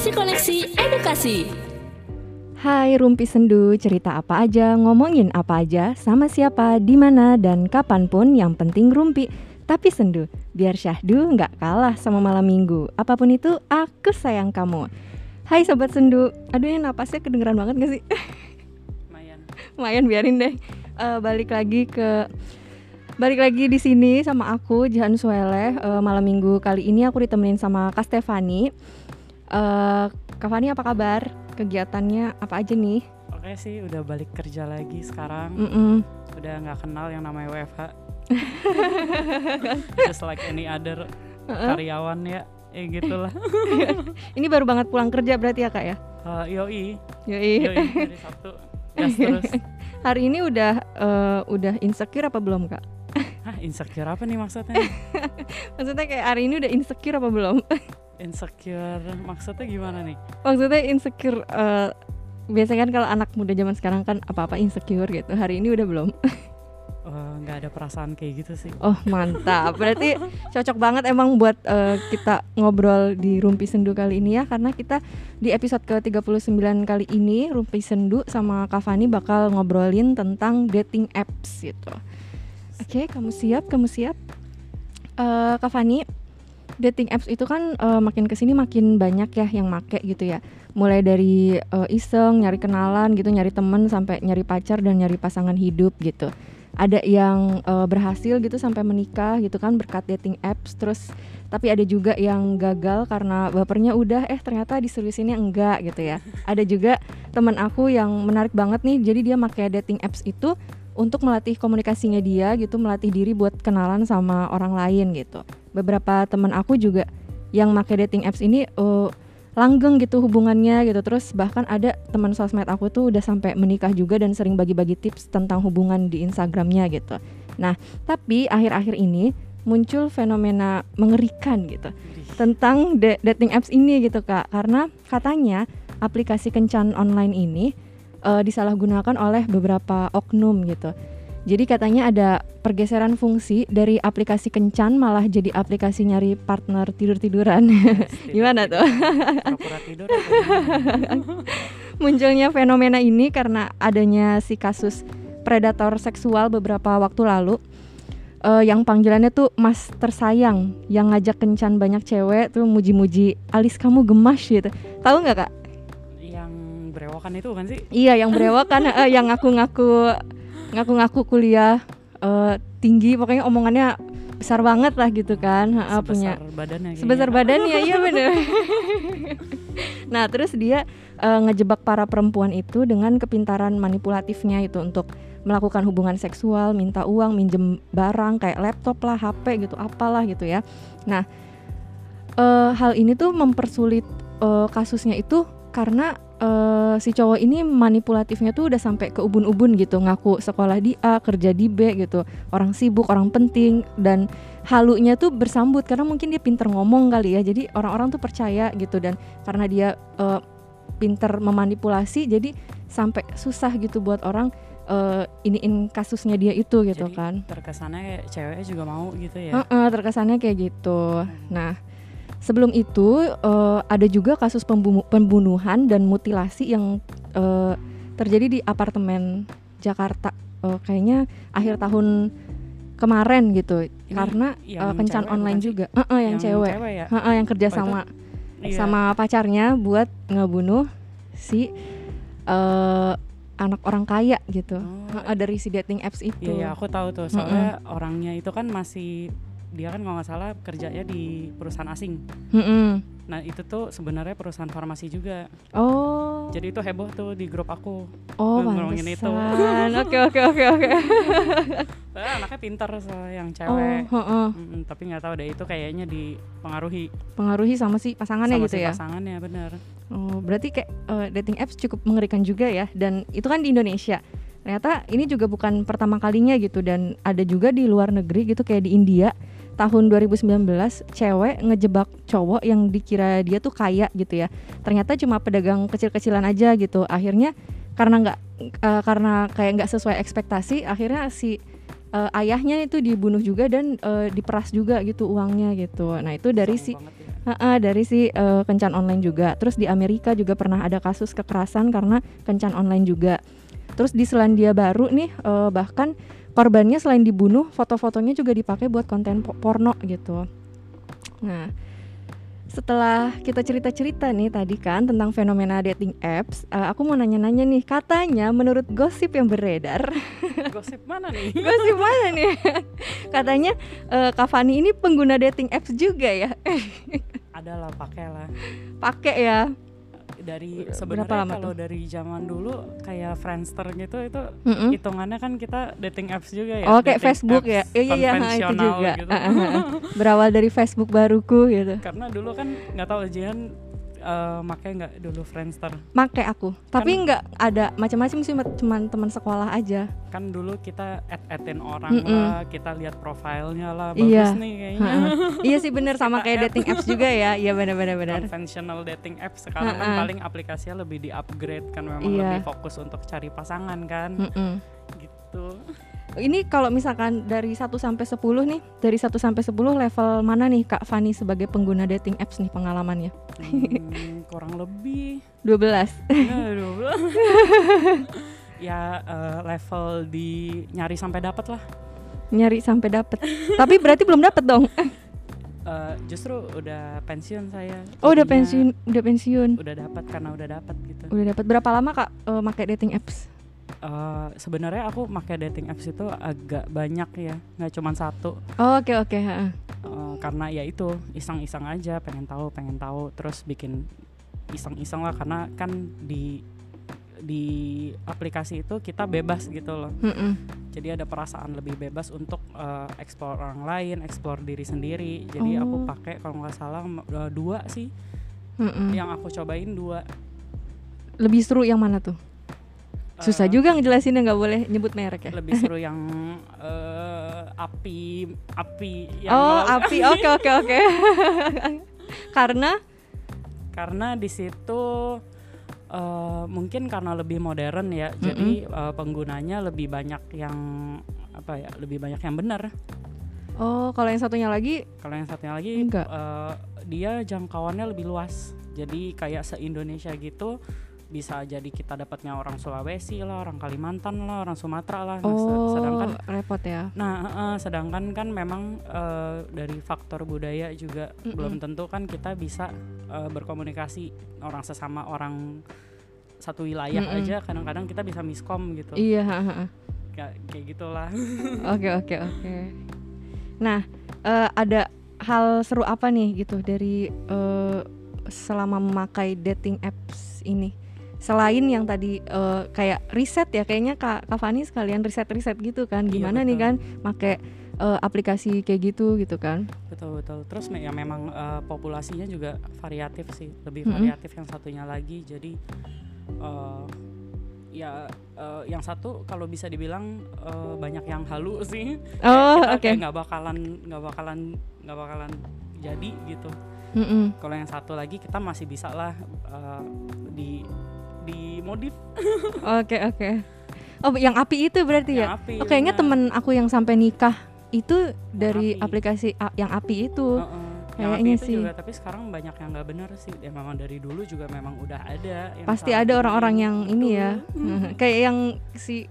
Kasih koneksi edukasi. Hai Rumpi Sendu, cerita apa aja, ngomongin apa aja, sama siapa, di mana dan kapan pun yang penting Rumpi. Tapi Sendu, biar syahdu nggak kalah sama malam minggu. Apa pun itu, aku sayang kamu. Hai Sobat Sendu, aduh ini napasnya kedengeran banget gak sih? lumayan Lumayan biarin deh. Eh, balik lagi ke balik lagi di sini sama aku Jahan Sueleh. Eh, malam minggu kali ini aku ditemenin sama Kak Stefani. Eh, Kak Fani apa kabar? Kegiatannya apa aja nih? oke sih udah balik kerja lagi sekarang Mm-mm. udah nggak kenal yang namanya WFH just like any other karyawan ya eh gitulah Ini baru banget pulang kerja berarti ya kak ya? Eh, yoi Yoi. yoi dari Sabtu gas terus Hari ini udah eh, udah insecure apa belum kak? Hah insecure apa nih maksudnya Maksudnya kayak hari ini udah insecure apa belum? Insecure maksudnya gimana nih Maksudnya insecure eh, biasanya kan kalau anak muda zaman sekarang kan apa-apa insecure gitu. Hari ini udah belum? Eh, nggak ada perasaan kayak gitu sih Oh mantap. Berarti cocok banget emang buat eh, kita ngobrol di Rumpi Sendu kali ini ya karena kita di episode ke-39 kali ini Rumpi Sendu sama Kak Fani bakal ngobrolin tentang dating apps gitu. Oke, kamu siap? Kamu siap? Eh Kak Fani, dating apps itu kan eh, makin ke sini makin banyak ya yang make gitu ya. Mulai dari eh, iseng, nyari kenalan gitu, nyari temen sampai nyari pacar dan nyari pasangan hidup gitu. Ada yang eh, berhasil gitu sampai menikah gitu kan berkat dating apps terus tapi ada juga yang gagal karena bapernya udah eh ternyata diseriusinnya enggak gitu ya. Ada juga teman aku yang menarik banget nih jadi dia pakai dating apps itu untuk melatih komunikasinya dia gitu melatih diri buat kenalan sama orang lain gitu beberapa teman aku juga yang pakai dating apps ini eh, langgeng gitu hubungannya gitu. Terus bahkan ada teman sosmed aku tuh udah sampai menikah juga dan sering bagi-bagi tips tentang hubungan di Instagramnya gitu. Nah tapi akhir-akhir ini muncul fenomena mengerikan gitu tentang da- dating apps ini gitu kak. Karena katanya aplikasi kencan online ini eh, disalahgunakan oleh beberapa oknum gitu jadi katanya ada pergeseran fungsi dari aplikasi kencan malah jadi aplikasi nyari partner tidur-tiduran. Gimana tuh? tidur munculnya fenomena ini karena adanya si kasus predator seksual beberapa waktu lalu. Eh, yang panggilannya tuh Mas tersayang yang ngajak kencan banyak cewek tuh muji-muji alis kamu gemas gitu. Tahu nggak kak? Yang berewokan itu kan sih? Iya yang berewok kan eh, yang ngaku-ngaku ngaku-ngaku kuliah eh, tinggi pokoknya omongannya besar banget lah gitu kan. Heeh, punya sebesar badannya sebesar badannya iya bener. Nah terus dia eh, ngejebak para perempuan itu dengan kepintaran manipulatifnya itu untuk melakukan hubungan seksual minta uang minjem barang kayak laptop lah HP gitu apalah gitu ya. Nah eh, hal ini tuh mempersulit eh, kasusnya itu karena eh, si cowok ini manipulatifnya tuh udah sampai ke ubun-ubun gitu. Ngaku sekolah di A kerja di B gitu. Orang sibuk orang penting dan halunya tuh bersambut. Karena mungkin dia pinter ngomong kali ya. Jadi orang-orang tuh percaya gitu. Dan karena dia eh, pinter memanipulasi jadi sampai susah gitu buat orang eh, iniin kasusnya dia itu gitu Jadi kan. terkesannya kayak ceweknya juga mau gitu ya? Heeh, terkesannya kayak gitu. Nah sebelum itu eh, ada juga kasus pembunuh- pembunuhan dan mutilasi yang eh, terjadi di apartemen Jakarta. Eh, kayaknya akhir tahun kemarin gitu Ini karena yang eh, kencan cewek online bukan sih? juga. Heeh, yang, cewek, ya? Heeh, yang kerja Oh, sama Iya. sama pacarnya buat ngebunuh si eh, anak orang kaya gitu. Oh, dari si dating apps itu. Iya, iya, aku tahu tuh. Soalnya orangnya itu kan masih dia kan kalau nggak salah kerjanya di perusahaan asing. Mm-mm. Nah itu tuh sebenarnya perusahaan farmasi juga. oh Jadi itu heboh tuh di grup aku. Oh, ngomongin itu. Oke, oke, oke, oke. Anaknya pintar yang Oh, cewek. heeh. Mm-mm, tapi nggak tahu deh itu kayaknya dipengaruhi Pengaruhi sama si pasangannya sama gitu si ya. pasangannya benar. Oh, berarti kayak eh, dating apps cukup mengerikan juga ya dan itu kan di Indonesia. Ternyata ini juga bukan pertama kalinya gitu dan ada juga di luar negeri gitu kayak di India tahun 2019 cewek ngejebak cowok yang dikira dia tuh kaya gitu ya. Ternyata cuma pedagang kecil-kecilan aja gitu. Akhirnya karena nggak eh, karena kayak nggak sesuai ekspektasi, akhirnya si eh, ayahnya itu dibunuh juga dan eh, diperas juga gitu uangnya gitu. Nah, itu dari si Serem banget ya. Ha-ha, dari si eh, kencan online juga. Terus di Amerika juga pernah ada kasus kekerasan karena kencan online juga. Terus di Selandia Baru nih eh, bahkan korbannya selain dibunuh, foto-fotonya juga dipakai buat konten po- porno gitu. Nah, setelah kita cerita-cerita nih tadi kan tentang fenomena dating apps, eh, aku mau nanya-nanya nih, katanya menurut gosip yang beredar, Gosip mana nih? gosip mana nih? katanya eh, Kak Fani ini pengguna dating apps juga ya? Adalah pakailah. Pakai ya? Dari sebenarnya lama kalau dari zaman dulu kayak Friendster gitu itu Mm-mm. hitungannya kan kita dating apps juga ya. Oh kayak dating Facebook ya? Iya iya itu juga. gitu. Berawal dari Facebook baruku gitu. Karena dulu kan nggak tahu Jihan eh makai nggak dulu Friendster. Make aku, tapi Kan- nggak ada macam-macam sih, cuman teman sekolah aja. Kan dulu kita add-addin orang Mm-mm. lah, kita lihat profilnya lah, bagus Iya. nih kayaknya. Ha, iya sih bener sama kayak add. dating apps juga ya. Iya benar-benar benar. Conventional dating apps sekarang kan Ha-ha. paling aplikasinya lebih di-upgrade kan memang Iya. lebih fokus untuk cari pasangan kan. Mm-mm. Gitu. Ini kalau misalkan dari 1 sampai 10 nih, dari 1 sampai 10 level mana nih Kak Fani sebagai pengguna dating apps nih pengalamannya? Hmm, kurang lebih 12. ya, 12. ya eh, level di nyari sampai dapat lah. Nyari sampai dapet. tapi berarti belum dapet dong. Eh, justru udah pensiun saya. Oh, udah pensiun, udah pensiun. Udah dapat karena udah dapat gitu. Udah dapat berapa lama Kak eh, pakai dating apps? Eh, sebenarnya aku pakai dating apps itu agak banyak ya, nggak cuma satu. Oh, Oke oke, ha. Eh, karena ya itu iseng-iseng aja, pengen tahu, pengen tahu, terus bikin iseng-iseng lah karena kan di di aplikasi itu kita bebas gitu loh. Mm-mm. Jadi ada perasaan lebih bebas untuk eh, explore orang lain, explore diri sendiri. Jadi Oh. aku pakai kalau nggak salah dua sih, Mm-mm. yang aku cobain dua. Lebih seru yang mana tuh? Susah Eh, juga ngejelasinnya nggak boleh nyebut merek ya. Lebih seru yang eh, api, api yang Oh, api. Oke oke oke. Karena karena di situ eh, mungkin karena lebih modern ya jadi eh, penggunanya lebih banyak yang apa ya lebih banyak yang benar oh, kalau yang satunya lagi kalau yang satunya lagi Enggak. eh, dia jangkauannya lebih luas jadi kayak se Indonesia gitu bisa jadi kita dapatnya orang Sulawesi lah orang Kalimantan lah orang Sumatera lah Nah, oh, sedangkan repot ya. Nah, eh, sedangkan kan memang eh, dari faktor budaya juga Mm-mm. belum tentu kan kita bisa eh, berkomunikasi orang sesama orang satu wilayah Mm-mm. aja kadang-kadang kita bisa miskom gitu. Iya, ha. Kayak kayak gitulah. Oke oke oke. Nah, eh, ada hal seru apa nih gitu dari eh, selama memakai dating apps ini? Selain yang tadi eh, kayak riset ya, kayaknya Kak, Kak Fani sekalian riset-riset gitu kan, Iya, gimana nih betul. kan, make eh, aplikasi kayak gitu gitu kan? betul betul. Terus me- ya memang eh, populasinya juga variatif sih, lebih variatif yang satunya lagi. Jadi eh, ya eh, yang satu kalau bisa dibilang eh, banyak yang halu sih. Oh, oke. kayak nggak bakalan nggak bakalan nggak bakalan jadi gitu Mm-mm. kalau yang satu lagi kita masih bisa lah eh, di di modif Oke oke. Oh, yang api itu berarti ya? yang api Oh, kayaknya temen aku yang sampai nikah itu dari api. aplikasi a- yang api itu. Heeh. yang api kayaknya itu sih. juga tapi sekarang banyak yang nggak benar sih ya memang dari dulu juga memang udah ada yang Pasti ada orang-orang yang ini ya. kayak yang si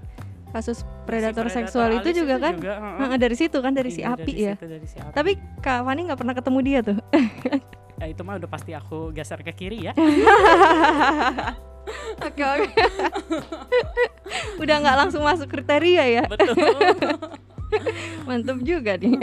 kasus predator, Si seksual itu juga kan. heeh. Heeh, dari situ kan dari si Iya, api dari ya. situ, dari si api. Tapi Kak Fani nggak pernah ketemu dia tuh. ya, itu mah udah pasti aku geser ke kiri ya Oke oke. Udah nggak langsung masuk kriteria ya. betul Mantep juga nih.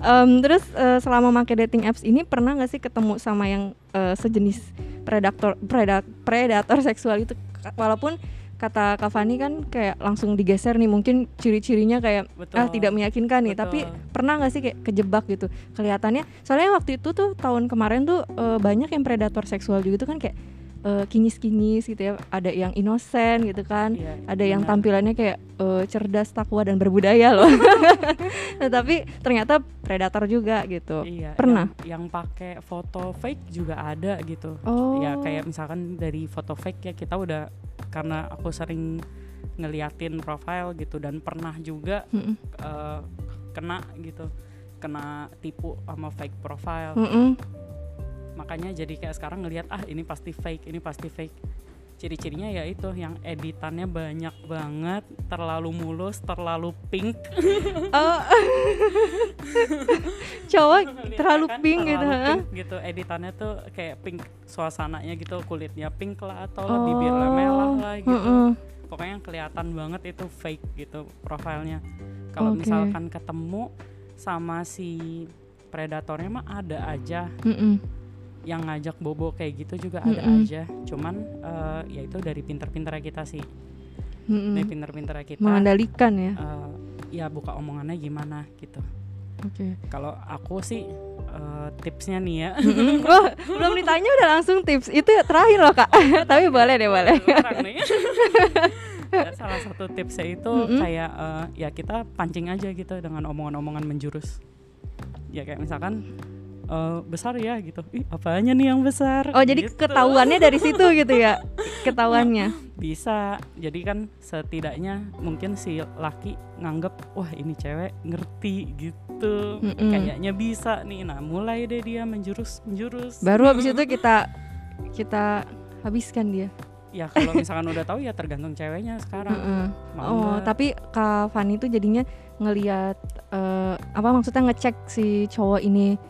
Em, terus eh, selama pakai dating apps ini pernah nggak sih ketemu sama yang eh, sejenis predator predator predator seksual itu? Walaupun kata Kak Fani kan kayak langsung digeser nih mungkin ciri-cirinya kayak betul ah tidak meyakinkan nih tapi Betul. pernah nggak sih kayak kejebak gitu kelihatannya soalnya waktu itu tuh tahun kemarin tuh eh, banyak yang predator seksual juga tuh kan kayak eh, kinyis-kinyis gitu ya ada yang inosen gitu kan Iya, ada yang benar. tampilannya kayak eh, cerdas takwa dan berbudaya loh Nah, tapi ternyata predator juga gitu Iya, Pernah? yang, yang pakai foto fake juga ada gitu. oh Ya kayak misalkan dari foto fake ya kita udah karena aku sering ngeliatin profile gitu dan pernah juga Mm-mm. eh, kena gitu, kena tipu sama fake profile. Mm-mm. Makanya jadi kayak sekarang ngelihat ah ini pasti fake ini pasti fake ciri-cirinya ya itu yang editannya banyak banget terlalu mulus terlalu pink Oh. cowok terlalu kan, pink gitu terlalu ha? pink gitu editannya tuh kayak pink suasananya gitu kulitnya pink lah atau lah bibirnya Oh, merah lah gitu heeh. pokoknya kelihatan banget itu fake gitu profilnya kalau Oke. misalkan ketemu sama si predatornya mah ada aja Mm-mm. Yang ngajak bobo kayak gitu juga ada Mm-mm. aja. Cuman eh, ya itu dari pinter-pinternya kita sih. Mm-mm. dari pinter-pinternya kita mengendalikan ya? eh, ya buka omongannya gimana gitu. Oke. Kalau aku sih eh, tipsnya nih ya. Oh belum ditanya udah langsung tips. Itu terakhir loh kak. Tapi boleh deh boleh. Dan salah satu tipsnya itu Mm-mm. kayak eh, ya kita pancing aja gitu dengan omongan-omongan menjurus. Ya kayak misalkan eh, besar ya gitu. Ih apanya nih yang besar? Oh jadi Gitu. ketahuannya dari situ gitu ya? Ketahuannya. Bisa. Jadi kan setidaknya mungkin si laki nganggep wah ini cewek ngerti gitu. Mm-mm. kayaknya bisa nih. Nah mulai deh dia menjurus menjurus baru habis itu kita kita habiskan dia. Ya kalau misalkan udah tahu ya tergantung ceweknya sekarang. Mm-mm. Mau oh tapi kak Fani tuh jadinya ngelihat eh, apa maksudnya ngecek si cowok ini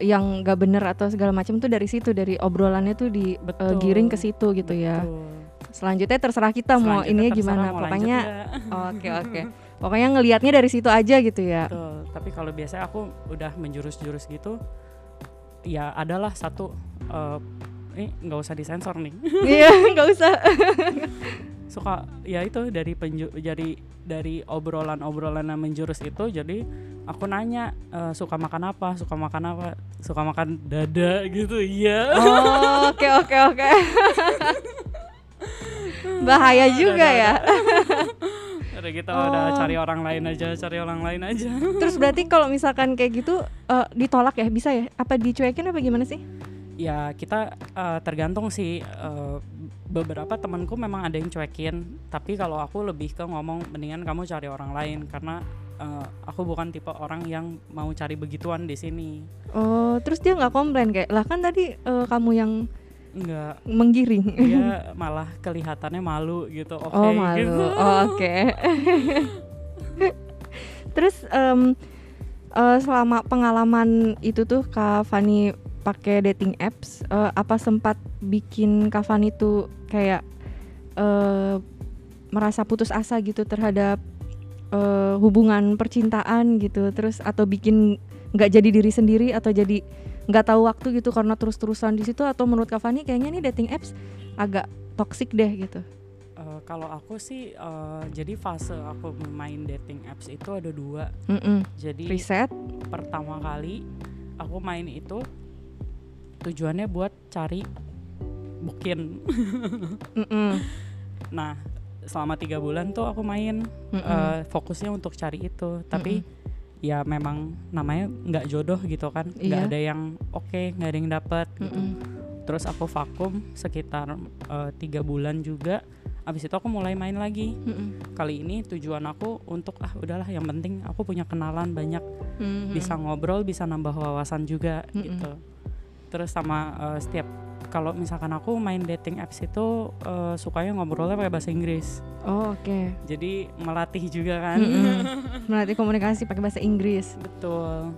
yang gak bener atau segala macam tuh dari situ dari obrolannya tuh digiring ke situ gitu ya Betul. selanjutnya terserah kita mau ini gimana mau pokoknya oke oke pokoknya ngelihatnya dari situ aja gitu ya Betul. Tapi kalau biasanya aku udah menjurus-jurus gitu, ya adalah satu eh ini nggak usah disensor nih. iya nggak usah Suka ya itu dari penju jadi dari obrolan-obrolan yang menjurus itu jadi aku nanya eh, suka makan apa, suka makan apa, suka makan dada gitu. Iya. oke oke oke bahaya juga Dada, ya Udah kita udah Oh. cari orang lain aja, cari orang lain aja. terus berarti kalau misalkan kayak gitu eh, ditolak ya bisa ya apa dicuekin apa gimana sih ya kita eh, tergantung sih eh, beberapa temanku memang ada yang cuekin tapi kalau aku lebih ke ngomong mendingan kamu cari orang lain karena eh, aku bukan tipe orang yang mau cari begituan di sini. Oh terus dia nggak komplain kayak lah kan tadi eh, kamu yang enggak menggiring. Dia malah kelihatannya malu gitu oke. oh malu. Gitu. oh oke. Terus em, eh, selama pengalaman itu tuh Kak Fani pakai dating apps eh, apa sempat bikin Kak Fani tuh kayak eh, merasa putus asa gitu terhadap eh, hubungan percintaan gitu terus atau bikin nggak jadi diri sendiri atau jadi nggak tahu waktu gitu karena terus-terusan di situ atau menurut Kak Fani kayaknya nih dating apps agak toxic deh gitu Eh, kalau aku sih eh, jadi fase aku main dating apps itu ada dua Mm-mm. jadi Reset. pertama kali aku main itu tujuannya buat cari bukin Mm-mm. Nah, selama tiga bulan tuh aku main eh, fokusnya untuk cari itu. Tapi ya memang namanya nggak jodoh gitu kan, nggak Iya. ada yang oke, nggak ada yang dapat. Gitu. Terus aku vakum sekitar eh, tiga bulan juga. Abis itu aku mulai main lagi. Mm-mm. Kali ini tujuan aku untuk ah udahlah yang penting aku punya kenalan banyak, Mm-mm. bisa ngobrol, bisa nambah wawasan juga Mm-mm. gitu. Terus sama eh, setiap kalau misalkan aku main dating apps itu eh, sukanya ngobrolnya pakai bahasa Inggris. Oh oke. jadi melatih juga kan Mm-mm. Melatih komunikasi pakai bahasa Inggris. betul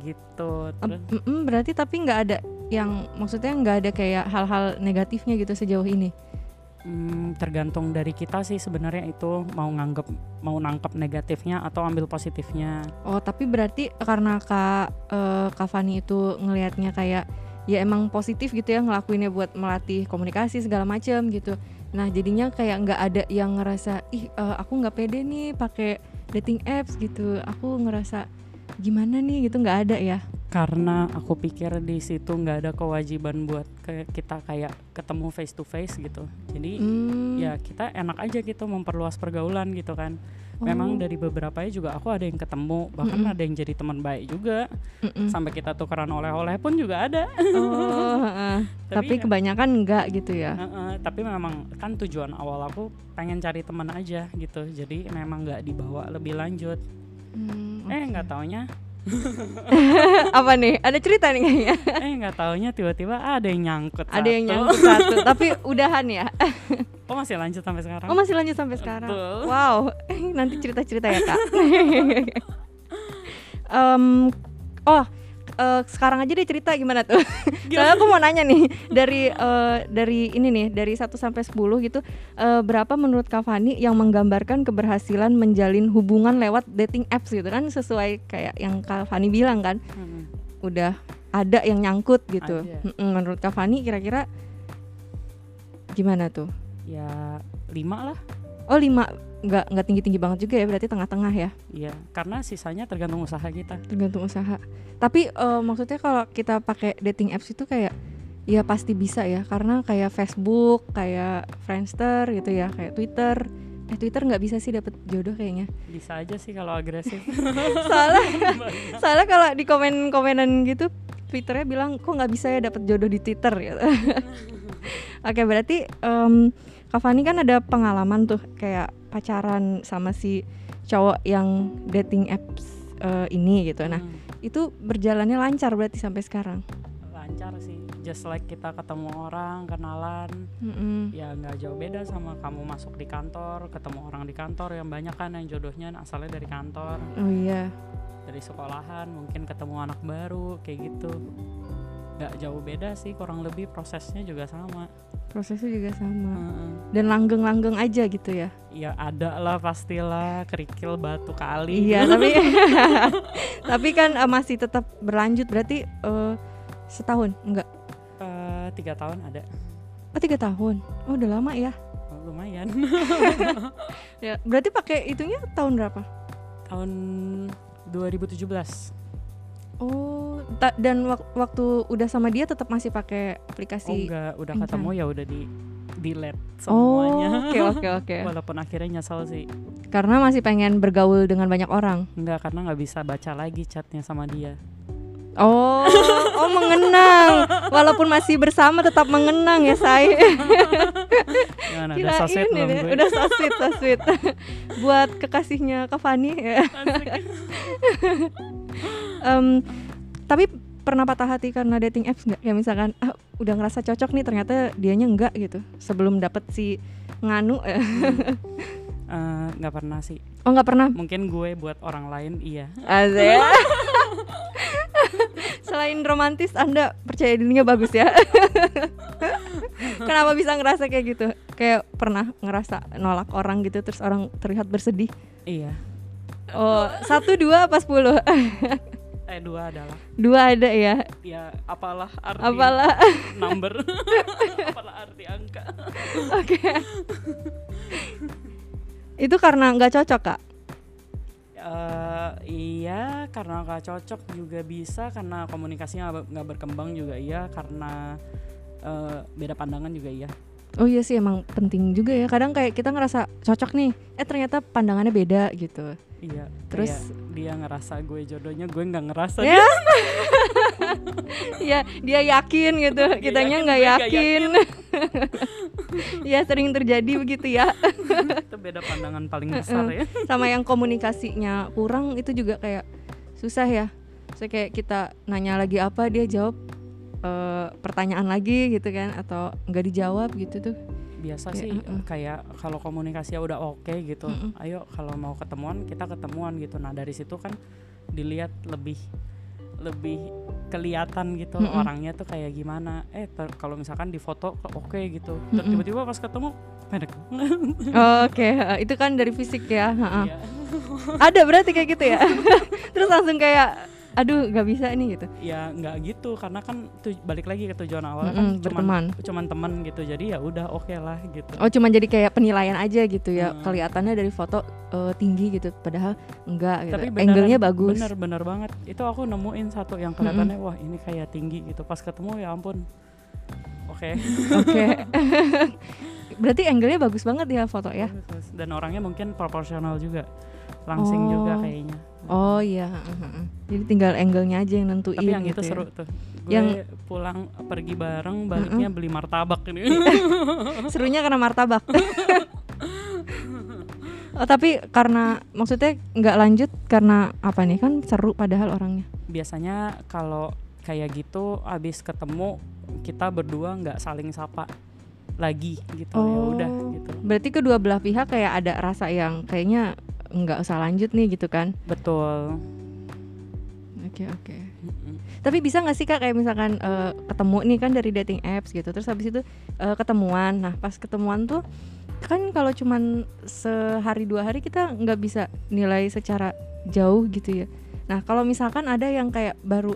gitu terus mm-mm, berarti tapi nggak ada yang maksudnya nggak ada kayak hal-hal negatifnya gitu sejauh ini. hmm, tergantung dari kita sih sebenarnya itu mau nganggep mau nangkep negatifnya atau ambil positifnya Oh tapi berarti karena kak eh, Kak Fani itu ngelihatnya kayak ya emang positif gitu ya ngelakuinnya buat melatih komunikasi segala macam gitu. Nah jadinya kayak nggak ada yang ngerasa ih eh, aku nggak pede nih pakai dating apps gitu. Aku ngerasa gimana nih gitu nggak ada ya. karena aku pikir di situ nggak ada kewajiban buat ke kita kayak ketemu face to face gitu jadi Hmm. ya kita enak aja gitu memperluas pergaulan gitu kan memang Oh. dari beberapa juga aku ada yang ketemu bahkan Mm-mm. ada yang jadi teman baik juga Mm-mm. sampai kita tukeran oleh-oleh pun juga ada Oh, heeh. tapi ya- kebanyakan enggak gitu ya. Heeh, tapi memang kan tujuan awal aku pengen cari teman aja gitu jadi memang nggak dibawa lebih lanjut Hmm, eh oke. nggak taunya Apa nih? Ada cerita nih kayaknya. eh nggak taunya tiba-tiba ada yang nyangkut Ada yang satu. nyangkut satu, tapi udahan ya. oh masih lanjut sampai sekarang Oh masih lanjut sampai sekarang. Betul. Wow, nanti cerita-cerita ya kak. Em, oh, eh, sekarang aja deh cerita gimana tuh? Soalnya aku mau nanya nih dari eh, dari ini nih dari 1 sampai 10 gitu eh, berapa menurut Kak Fani yang menggambarkan keberhasilan menjalin hubungan lewat dating apps gitu kan sesuai kayak yang Kak Fani bilang kan Mm-mm. udah ada yang nyangkut gitu. Mm-mm, menurut Kak Fani kira-kira gimana tuh? ya lima lah Oh lima nggak nggak tinggi tinggi banget juga ya berarti tengah-tengah ya Iya, karena sisanya tergantung usaha kita. tergantung usaha. Tapi eh, maksudnya kalau kita pakai dating apps itu kayak ya pasti bisa ya karena kayak Facebook, kayak Friendster gitu ya, kayak Twitter. Eh Twitter nggak bisa sih dapet jodoh kayaknya. Bisa aja sih kalau agresif. soalnya soalnya kalau di komen-komenan gitu Twitternya bilang kok nggak bisa ya dapet jodoh di Twitter gitu. Oke berarti em Kak Fani kan ada pengalaman tuh kayak pacaran sama si cowok yang dating apps eh, ini gitu. Nah Hmm, itu berjalannya lancar berarti sampai sekarang. lancar sih. Just like kita ketemu orang, kenalan, Mm-mm. ya nggak jauh beda sama kamu masuk di kantor, ketemu orang di kantor yang banyak kan yang jodohnya asalnya dari kantor, Oh iya. dari sekolahan, mungkin ketemu anak baru kayak gitu. Nggak jauh beda sih, kurang lebih prosesnya juga sama. Prosesnya juga sama. Heeh. Dan langgeng-langgeng aja gitu ya. Ya ada lah pastilah kerikil batu kali. Iya, tapi tapi kan eh, masih tetap berlanjut berarti eh, setahun enggak? Eh, tiga tahun ada. Oh tiga tahun. Oh udah lama ya. Oh, lumayan. Ya berarti pakai itunya tahun berapa? tahun 2017 Oh ta- dan wak- waktu udah sama dia tetap masih pakai oh aplikasi. enggak udah Kencan. ketemu ya udah di delete Oh, semuanya oke oke oke. walaupun akhirnya nyesel sih Karena masih pengen bergaul dengan banyak orang. enggak karena nggak bisa baca lagi chatnya sama dia Oh, oh mengenang. Walaupun masih bersama tetap mengenang ya saya. gimana udah so sweet Kirain belum ini, gue udah so sweet. Buat kekasihnya Kak Fani ya. Em, tapi pernah patah hati karena dating apps nggak? Kayak misalkan ah, udah ngerasa cocok nih ternyata dianya enggak gitu. Sebelum dapet si nganu eh. Eh, nggak pernah sih Oh nggak pernah. mungkin gue buat orang lain iya Asik. Selain romantis, Anda percaya dirinya bagus ya. Kenapa bisa ngerasa kayak gitu? Kayak pernah ngerasa nolak orang gitu, terus orang terlihat bersedih. iya Oh, satu, dua, apa sepuluh? Eh dua adalah Dua ada ya. ya apalah arti Apalah. number apalah arti angka Oke. Itu karena nggak cocok kak. Eh, iya karena nggak cocok juga bisa karena komunikasinya nggak berkembang juga iya karena eh, beda pandangan juga iya Oh iya sih emang penting juga ya. Kadang kayak kita ngerasa cocok nih, eh ternyata pandangannya beda gitu. iya Terus- dia ngerasa gue jodohnya gue nggak ngerasa Ya. ya dia yakin gitu, Dia kitanya nggak yakin. ya sering terjadi begitu ya. itu beda pandangan paling besar ya Sama yang komunikasinya kurang itu juga kayak susah ya. So kayak kita nanya lagi apa dia jawab eh, pertanyaan lagi gitu kan atau nggak dijawab gitu tuh. biasa Ya, sih uh-uh. kayak kalau komunikasinya udah oke gitu Mm-mm. ayo kalau mau ketemuan kita ketemuan gitu nah dari situ kan dilihat lebih lebih kelihatan gitu Mm-mm. orangnya tuh kayak gimana eh kalau misalkan di foto oke gitu Ter- Mm-mm. tiba-tiba pas ketemu pendek Oke, itu kan dari fisik ya. Iya. Ada berarti kayak gitu ya. Terus langsung kayak aduh nggak bisa nih gitu. ya nggak gitu karena kan tu- balik lagi ke tujuan awal Mm-mm, kan berteman. cuman cuman teman gitu jadi ya udah oke lah gitu Oh cuma jadi kayak penilaian aja gitu ya. Hmm. Kelihatannya dari foto eh, tinggi gitu, padahal enggak gitu. tapi beneran- Angle-nya bagus. bener bener banget itu aku nemuin satu yang kelihatannya wah ini kayak tinggi gitu pas ketemu ya ampun oke Oke. Berarti angle-nya bagus banget ya foto ya. Dan orangnya mungkin proporsional juga langsing juga Oh. kayaknya Oh iya. Jadi tinggal angle-nya aja yang nentuin. tapi yang gitu itu ya. seru tuh gue Yang- pulang pergi bareng baliknya beli martabak ini Serunya karena martabak. Oh, tapi karena maksudnya nggak lanjut karena apa nih kan seru padahal orangnya. biasanya kalau kayak gitu abis ketemu kita berdua nggak saling sapa lagi gitu ya Oh. udah gitu Berarti kedua belah pihak kayak ada rasa yang kayaknya nggak usah lanjut nih gitu kan? betul Oke oke. Mm-mm. Tapi bisa nggak sih kak kayak misalkan eh, ketemu nih kan dari dating apps gitu, terus habis itu eh, ketemuan. Nah pas ketemuan tuh kan kalau cuman sehari dua hari kita nggak bisa nilai secara jauh gitu ya. Nah kalau misalkan ada yang kayak baru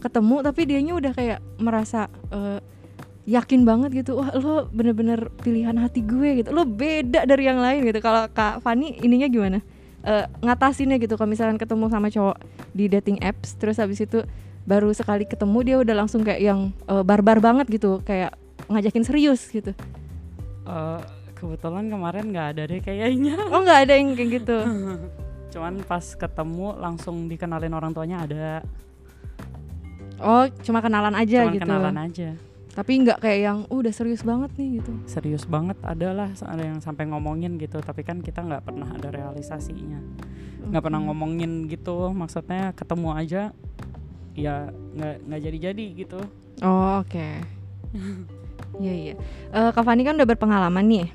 ketemu tapi dianya udah kayak merasa eh, yakin banget gitu, wah lo bener-bener pilihan hati gue gitu, lo beda dari yang lain gitu. Kalau kak Fani ininya gimana? Eh, ngatasinnya gitu. Kalau misalkan ketemu sama cowok di dating apps terus habis itu baru sekali ketemu dia udah langsung kayak yang eh, barbar banget gitu. Kayak ngajakin serius gitu. Eh, kebetulan kemarin nggak ada deh kayaknya. Oh nggak ada yang kayak gitu? Cuman pas ketemu langsung dikenalin orang tuanya ada. Oh cuma kenalan aja cuman gitu. kenalan aja tapi nggak kayak yang "Uh, udah serius banget nih gitu. Serius banget ada lah ada yang sampai ngomongin gitu. Tapi kan kita nggak pernah ada realisasinya. Nggak pernah ngomongin gitu. Maksudnya ketemu aja ya nggak nggak jadi jadi gitu. Oh oke. Iya iya. Eh, Kak Fani kan udah berpengalaman nih.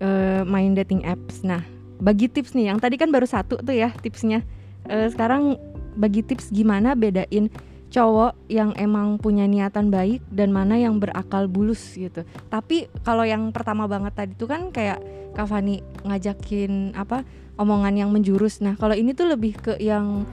Eh, main dating apps. Nah bagi tips nih. Yang tadi kan baru satu tuh ya tipsnya. Eh, sekarang bagi tips gimana bedain cowok yang emang punya niatan baik dan mana yang berakal bulus gitu. Tapi kalau yang pertama banget tadi tuh kan kayak Kak Fani ngajakin apa omongan yang menjurus. Nah kalau ini tuh lebih ke yang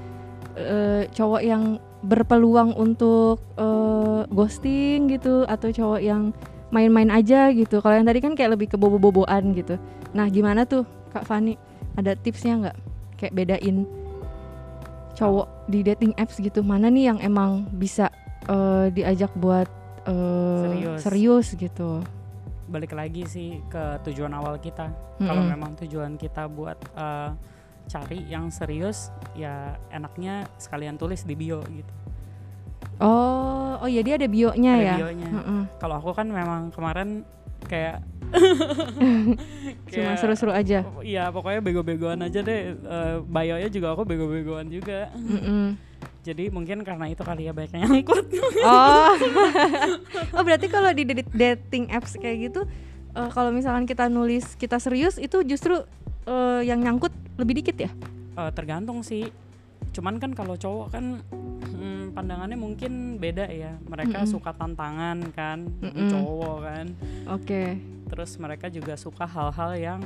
eh, cowok yang berpeluang untuk eh, ghosting gitu atau cowok yang main-main aja gitu. Kalau yang tadi kan kayak lebih ke bobo-boboan gitu. Nah gimana tuh Kak Fani? Ada tipsnya nggak? Kayak bedain cowok di dating apps gitu mana nih yang emang bisa eh, diajak buat eh, Serius. serius gitu. balik lagi sih ke tujuan awal kita kalau Mm-mm. memang tujuan kita buat eh, cari yang serius ya enaknya sekalian tulis di bio gitu Oh, oh ya dia ada bionya ada ya. bionya Heeh. kalau aku kan memang kemarin kayak Cuma seru-seru aja. Iya pokoknya bego-begoan aja deh Eh, Bio-nya juga aku bego-begoan juga Mm-mm. Jadi mungkin karena itu kali ya banyak yang nyangkut Oh, oh berarti kalau di dating apps kayak gitu, eh, kalau misalkan kita nulis kita serius itu justru eh, yang nyangkut lebih dikit ya? Eh, Tergantung sih Cuman kan kalau cowok kan pandangannya mungkin beda ya Mereka Mm-mm. suka tantangan kan Mm-mm. Cowok kan Oke. Terus mereka juga suka hal-hal yang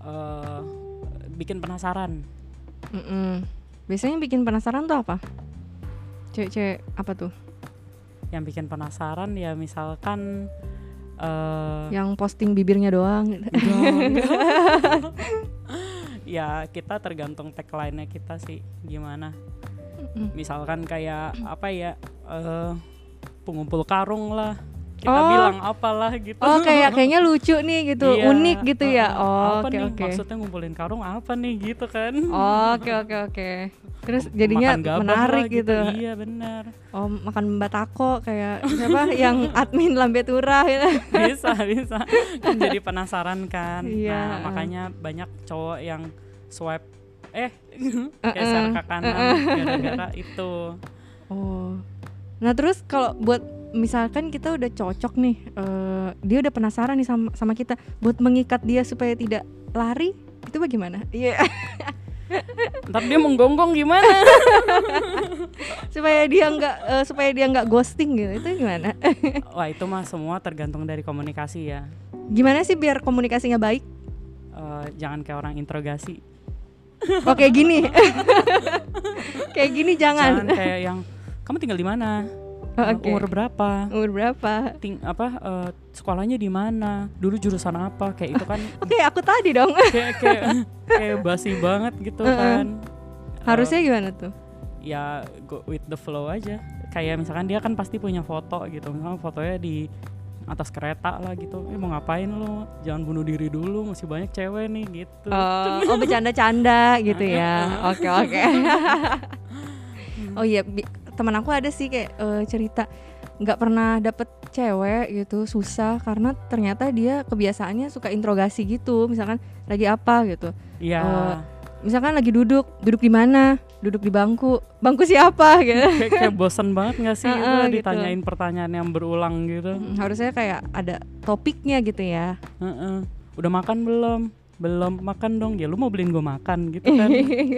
eh, bikin penasaran Mm-mm. Biasanya bikin penasaran tuh apa? Cewek-cewek apa tuh? Yang bikin penasaran ya misalkan eh Yang posting bibirnya doang. ya kita tergantung tagline-nya kita sih gimana Mm. misalkan kayak apa ya eh pengumpul karung lah kita Oh. bilang apalah gitu Oh kayak kayaknya lucu nih gitu, Iya, unik gitu ya. Oh apa oke nih oke. maksudnya ngumpulin karung apa nih gitu kan Oke oke oke. Terus jadinya menarik lah gitu. iya benar Oh makan batako kayak siapa yang admin lambe turah gitu. bisa bisa kan jadi penasaran kan Iya. nah makanya banyak cowok yang swipe eh geser ke kanan gara-gara itu Oh. Nah terus kalau buat misalkan kita udah cocok nih, eh, dia udah penasaran nih sama sama kita, buat mengikat dia supaya tidak lari, itu bagaimana? Iya. ntar dia menggonggong gimana supaya dia nggak eh, supaya dia nggak ghosting gitu, itu gimana? Wah itu mah semua tergantung dari komunikasi ya. gimana sih biar komunikasinya baik? Eh, jangan kayak orang interogasi. Oh kayak gini, kayak gini Jangan jangan. kayak yang kamu tinggal di mana, Oh, Oke. umur berapa, Umur berapa? ting apa eh, sekolahnya di mana, dulu jurusan apa, kayak itu kan Oke aku tadi dong. kayak kayak kayak basi banget gitu Uh-uh. kan. Eh, Harusnya gimana tuh? ya go with the flow aja. Kayak misalkan dia kan pasti punya foto gitu, misalnya fotonya di atas kereta lah gitu. Eh mau ngapain lo? Jangan bunuh diri dulu, masih banyak cewek nih gitu. Oh, oh bercanda-canda gitu ya. Oke oke. oh iya, teman aku ada sih kayak eh, cerita nggak pernah dapet cewek gitu susah karena ternyata dia kebiasaannya suka interogasi gitu misalkan lagi apa gitu Iya. Eh, misalkan lagi duduk duduk di mana duduk di bangku bangku siapa gitu kayak, kayak bosen banget gak sih Heeh, itu gitu. ditanyain pertanyaan yang berulang gitu. Mm, harusnya kayak ada topiknya gitu ya Heeh. Udah makan belum? Belum makan dong. Ya lu mau beliin gue makan gitu kan.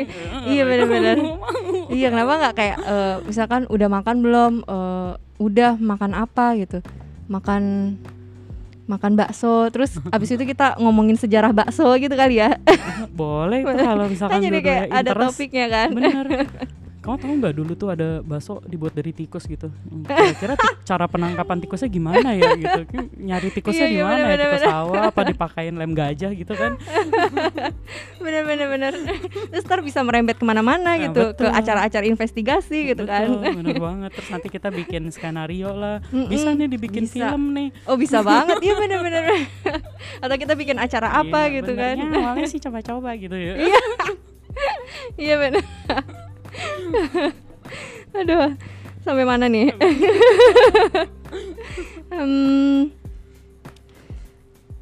iya benar-benar iya kenapa nggak kayak eh, misalkan udah makan belum Eh, udah makan apa gitu makan makan bakso terus abis itu kita ngomongin sejarah bakso gitu kali ya Boleh itu kalau misalkan kan jadi kayak ada interest. topiknya kan Bener. Kamu tahu nggak dulu tuh ada bakso dibuat dari tikus gitu. Hmm, Kira-kira cara penangkapan tikusnya gimana ya gitu. Nyari tikusnya Iya, di iya, mana ya? bener, Tikus bener. sawah apa dipakein lem gajah gitu kan. bener-bener bener terus ntar bisa merembet ke mana-mana Nah, gitu ke betul. acara-acara investigasi gitu kan bener banget. Terus nanti kita bikin skenario lah. Bisa nih dibikin bisa. film nih. oh bisa banget iya bener-bener atau kita bikin acara apa Iya, gitu kan awalnya sih coba-coba gitu ya. iya bener aduh sampai mana nih Hmm.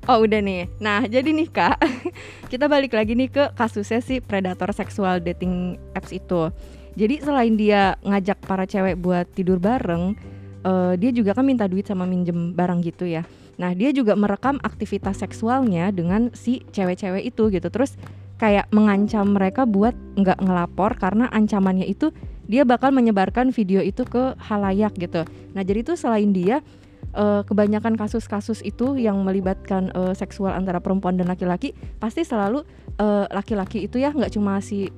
Oh udah nih. Nah jadi nih kak, kita balik lagi nih ke kasusnya si predator seksual dating apps itu. Jadi selain dia ngajak para cewek buat tidur bareng, eh, dia juga kan minta duit sama minjem barang gitu ya. Nah dia juga merekam aktivitas seksualnya dengan si cewek-cewek itu gitu. Terus kayak mengancam mereka buat nggak ngelapor karena ancamannya itu dia bakal menyebarkan video itu ke halayak gitu. Nah jadi tuh selain dia eh, kebanyakan kasus-kasus itu yang melibatkan eh, seksual antara perempuan dan laki-laki pasti selalu eh, laki-laki itu ya nggak cuma si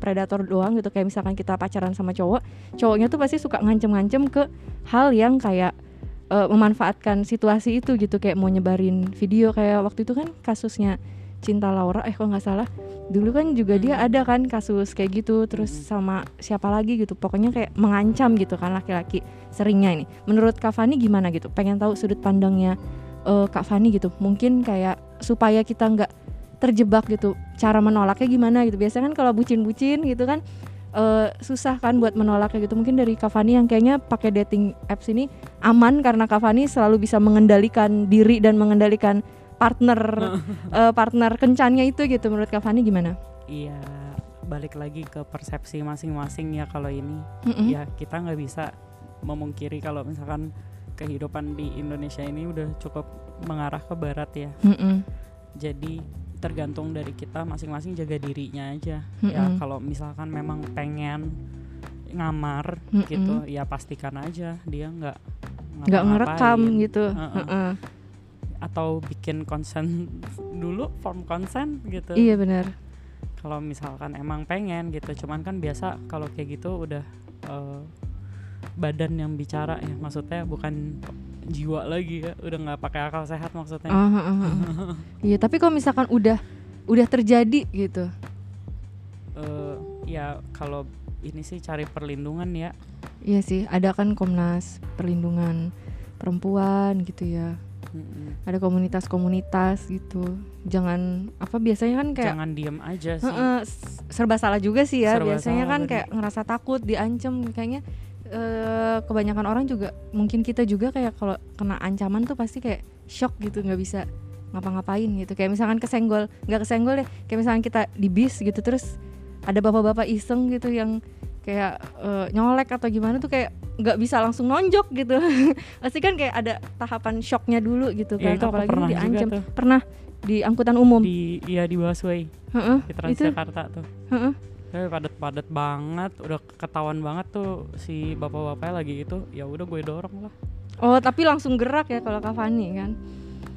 predator doang gitu. Kayak misalkan kita pacaran sama cowok cowoknya tuh pasti suka ngancem-ngancem ke hal yang kayak memanfaatkan situasi itu gitu. Kayak mau nyebarin video kayak waktu itu kan kasusnya Cinta Laura eh kok nggak salah dulu kan juga dia Hmm. ada kan kasus kayak gitu terus sama siapa lagi gitu. Pokoknya kayak mengancam gitu kan laki-laki seringnya ini. Menurut Kak Fani gimana gitu? Pengen tahu sudut pandangnya eh, Kak Fani gitu. Mungkin kayak supaya kita nggak terjebak gitu cara menolaknya gimana gitu. Biasanya kan kalau bucin-bucin gitu kan eh, susah kan buat menolaknya gitu. Mungkin dari Kak Fani yang kayaknya pakai dating apps ini aman karena Kak Fani selalu bisa mengendalikan diri dan mengendalikan partner eh, partner kencannya itu gitu menurut Kak Fani gimana? Iya, balik lagi ke persepsi masing-masing ya kalau ini. Mm-mm. Ya kita nggak bisa memungkiri kalau misalkan kehidupan di Indonesia ini udah cukup mengarah ke barat ya. Mm-mm. Jadi tergantung dari kita masing-masing jaga dirinya aja. Ya Mm-mm. kalau misalkan memang pengen ngamar Mm-mm. gitu, ya pastikan aja dia nggak nggak ngerekam gitu. Heeh. Heeh. Atau bikin konsen dulu form konsen gitu. Iya benar. kalau misalkan emang pengen gitu cuman kan biasa kalau kayak gitu udah eh, badan yang bicara ya maksudnya bukan jiwa lagi ya udah nggak pakai akal sehat maksudnya Ah, ah, ah, ah. Iya tapi kalau misalkan udah udah terjadi gitu. Eh, ya kalau ini sih cari perlindungan ya Iya sih ada kan Komnas Perlindungan Perempuan gitu ya. Mm-mm. Ada komunitas-komunitas gitu. Jangan apa biasanya kan kayak jangan diem aja sih Heeh, s- serba salah juga sih ya. Serba Biasanya kan bener. kayak ngerasa takut, diancem kayaknya eh, kebanyakan orang juga mungkin kita juga kayak kalau kena ancaman tuh pasti kayak shock gitu, nggak bisa ngapa-ngapain gitu. Kayak misalkan kesenggol, nggak kesenggol deh. Kayak misalkan kita di bis gitu terus ada bapak-bapak iseng gitu yang kayak eh, nyolek atau gimana tuh kayak nggak bisa langsung nonjok gitu. pasti kan kayak ada tahapan shocknya dulu gitu Ya, kan. itu aku Apalagi pernah juga diancam. tuh. Pernah di angkutan umum. di ya di busway Heeh, di itu Transjakarta tuh heeh. tapi padat-padat banget udah ketahuan banget tuh si bapak-bapaknya lagi itu ya udah gue dorong lah Oh, tapi langsung gerak ya kalau Kak Fani kan.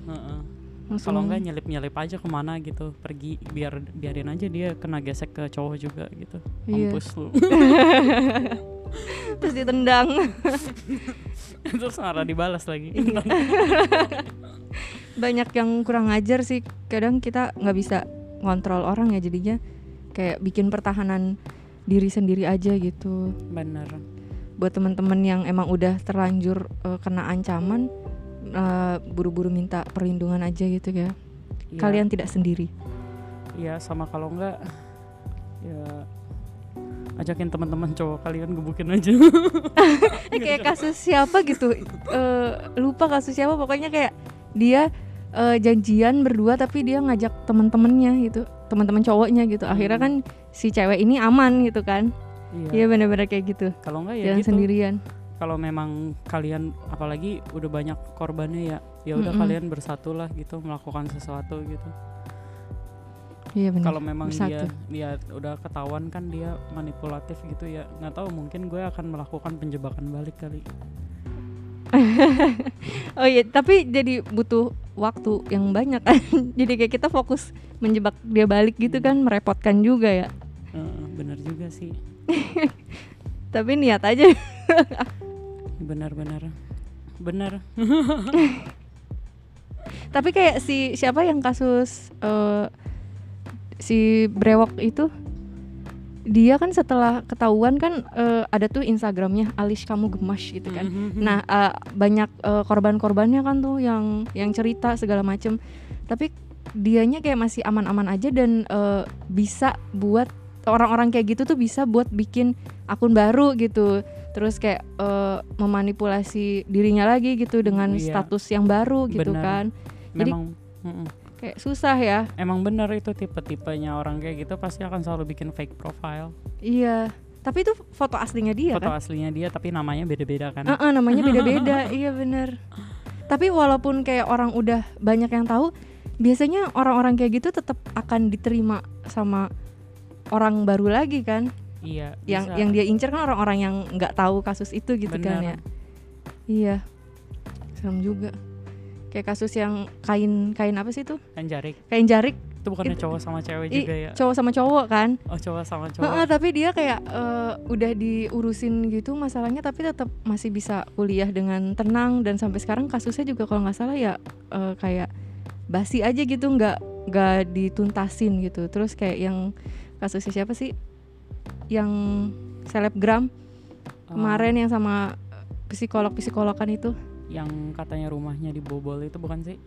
Heeh. Kalau enggak nyelip-nyelip aja ke mana gitu pergi biar biarin aja dia kena gesek ke cowok juga gitu Iya. mampus lu terus ditendang. terus malah dibalas lagi. Banyak yang kurang ajar sih. Kadang kita nggak bisa ngontrol orang ya jadinya kayak bikin pertahanan diri sendiri aja gitu. bener Buat teman-teman yang emang udah terlanjur eh, kena ancaman eh, buru-buru minta perlindungan aja gitu ya. Iya, Kalian tidak sendiri. iya sama kalau enggak ya ajakin teman-teman cowok kalian gebukin aja. Eh, kayak kasus siapa gitu. Eh, lupa kasus siapa pokoknya kayak dia eh, janjian berdua tapi dia ngajak teman-temannya gitu teman-teman cowoknya gitu. Akhirnya kan si cewek ini aman gitu kan. Iya. Iya bener-bener kayak gitu. Kalau enggak ya jalan gitu. sendirian kalau memang kalian apalagi udah banyak korbannya ya ya udah Mm-mm. kalian bersatulah gitu melakukan sesuatu gitu. Iya bener kalau memang dia bersatu. dia udah ketahuan kan dia manipulatif gitu ya nggak tahu mungkin gue akan melakukan penjebakan balik kali. Oh iya tapi jadi butuh waktu yang banyak kan. Jadi kayak kita fokus menjebak dia balik gitu kan merepotkan juga ya. Eh, bener juga sih. Tapi niat aja benar-benar. Benar. Tapi kayak si siapa yang kasus eh, si brewok itu? Dia kan setelah ketahuan kan eh, ada tuh Instagramnya Alish kamu gemas gitu kan. Mhm. nah eh, banyak eh, korban-korbannya kan tuh yang yang cerita segala macem. Tapi dianya kayak masih aman-aman aja dan eh, bisa buat orang-orang kayak gitu tuh bisa buat bikin akun baru gitu terus kayak eh, memanipulasi dirinya lagi gitu dengan Iya. status yang baru gitu Benar. kan. Jadi- memang kayak susah ya. Emang bener itu tipe-tipenya orang kayak gitu pasti akan selalu bikin fake profile. Iya. Tapi itu foto aslinya dia foto kan? aslinya dia tapi namanya beda-beda kan? Heeh, namanya beda-beda. Iya bener tapi walaupun kayak orang udah banyak yang tahu biasanya orang-orang kayak gitu tetap akan diterima sama orang baru lagi kan iya yang bisa. yang dia incer kan orang-orang yang nggak tahu kasus itu gitu kan ya. Bener. iya. Serem juga. Kayak kasus yang kain kain apa sih itu? Kan jarik. Kain jarik. Itu bukannya Itu- cowok sama cewek i- juga ya? cowok sama cowok kan? Oh cowok sama cowok. Tapi dia kayak eh, udah diurusin gitu masalahnya tapi tetap masih bisa kuliah dengan tenang. Dan sampai sekarang kasusnya juga kalau nggak salah ya eh, kayak basi aja gitu nggak nggak dituntasin gitu. Terus kayak yang kasusnya siapa sih yang selebgram Eh, kemarin yang sama psikolog psikologan itu. Yang katanya rumahnya dibobol itu bukan sih?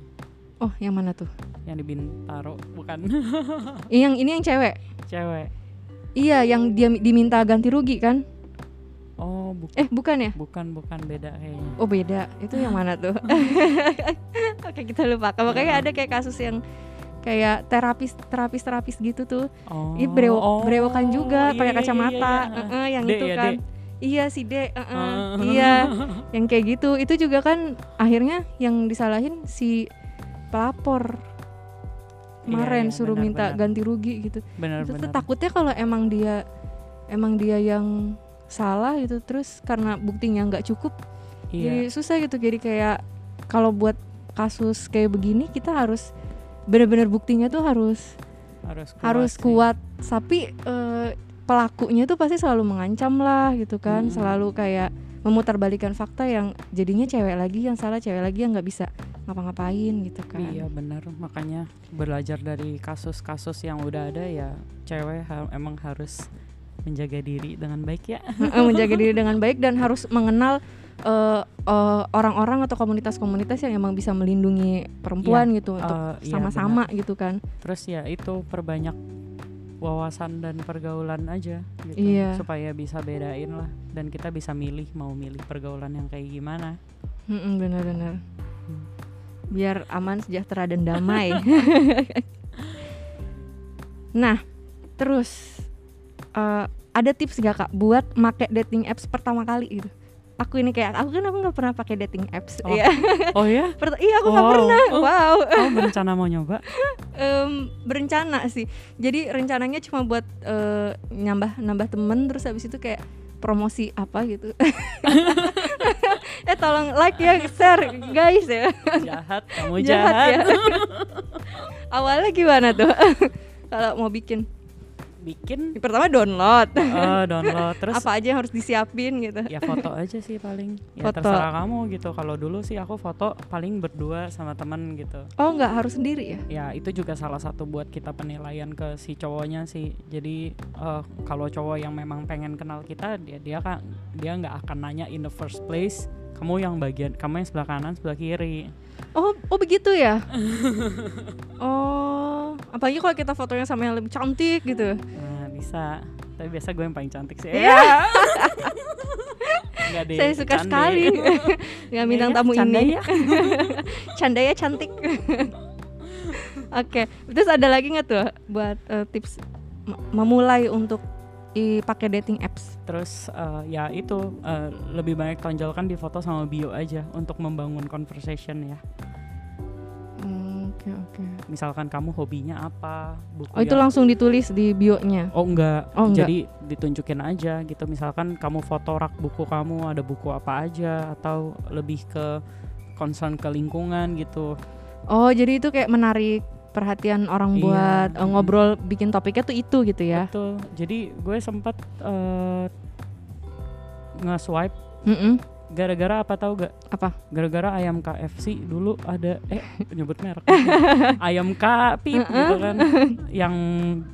Oh yang mana tuh? Yang di Bintaro bukan. Yang ini yang cewek? Cewek. Iya yang dia diminta ganti rugi kan? Oh bu- eh bukan ya? bukan bukan beda kayaknya. Oh beda, itu yang mana tuh? Oke kita lupa. Makanya ada kayak kasus yang kayak terapis terapis terapis gitu tuh. oh Ih brewok oh, brewokan juga iya, pakai iya, iya, kacamata, iya, iya. Heeh, yang D itu ya, kan. D. Iya si D, heeh, Ah. iya, yang kayak gitu. Itu juga kan akhirnya yang disalahin si pelapor kemarin iya, suruh benar, minta benar. ganti rugi gitu. benar Itu tuh benar takutnya kalau emang dia emang dia yang salah gitu terus karena buktinya nggak cukup jadi iya susah gitu jadi kayak kalau buat kasus kayak begini kita harus benar-benar buktinya tuh harus harus kuat harus sih. kuat tapi eh, pelakunya tuh pasti selalu mengancam lah gitu kan Mm-mm. selalu kayak memutarbalikan fakta yang jadinya cewek lagi yang salah cewek lagi yang nggak bisa ngapa-ngapain gitu kan Iya benar makanya belajar dari kasus-kasus yang udah ada ya cewek ha- emang harus menjaga diri dengan baik ya. Menjaga diri dengan baik dan harus mengenal eh, eh, orang-orang atau komunitas-komunitas yang emang bisa melindungi perempuan gitu untuk Eh, iya, sama-sama gitu kan. Terus ya itu perbanyak wawasan dan pergaulan aja gitu Iya. supaya bisa bedain lah. Dan kita bisa milih mau milih pergaulan yang kayak gimana. Benar-benar Hmm. biar aman sejahtera dan damai. Nah terus eh, ada tips gak kak buat make dating apps pertama kali gitu? Aku ini kayak aku kan aku nggak pernah pakai dating apps Oh. ya oh ya iya aku nggak Wow. pernah Oh. wow. Kamu berencana mau nyoba? Em, berencana sih. Jadi rencananya cuma buat eh, nambah nambah temen terus habis itu kayak promosi apa gitu. Eh tolong like ya share guys ya. Jahat kamu jahat, jahat, ya awalnya gimana tuh? Kalau mau bikin bikin. Pertama download. Eh, download. Terus apa aja yang harus disiapin gitu? Ya foto aja sih paling. Ya Foto. terserah kamu gitu. Kalau dulu sih aku foto paling berdua sama temen gitu. Oh nggak harus sendiri ya? Ya itu juga salah satu buat kita penilaian ke si cowoknya sih. Jadi eh, kalau cowok yang memang pengen kenal kita dia dia kan dia nggak akan nanya in the first place kamu yang bagian kamu yang sebelah kanan sebelah kiri oh oh begitu ya oh apalagi kalau kita fotonya sama yang lebih cantik gitu nah bisa Tapi biasa gue yang paling cantik sih. Iya. Enggak deh. Saya suka canda sekali ya. nggak bintang Iya, tamu canda ini. ya. Canda ya cantik. Oke, terus ada lagi nggak tuh buat eh, tips memulai untuk pakai dating apps? Terus eh, ya itu eh, lebih banyak tonjolkan di foto sama bio aja untuk membangun conversation ya. Hmm, Oke oke. Misalkan kamu hobinya apa, buku Oh itu yang- langsung ditulis di bio-nya. Oh enggak. Oh, enggak. Jadi ditunjukin aja gitu. Misalkan kamu foto rak buku kamu ada buku apa aja atau lebih ke concern ke lingkungan gitu. Oh jadi itu kayak menarik perhatian orang Iya. buat eh, ngobrol bikin topiknya tuh itu gitu ya? Betul. Jadi gue sempat eh, nge-swipe Mm-mm. gara-gara apa tahu gak? Apa? Gara-gara ayam KFC dulu ada eh nyebut merek. ayam K pip gitu kan yang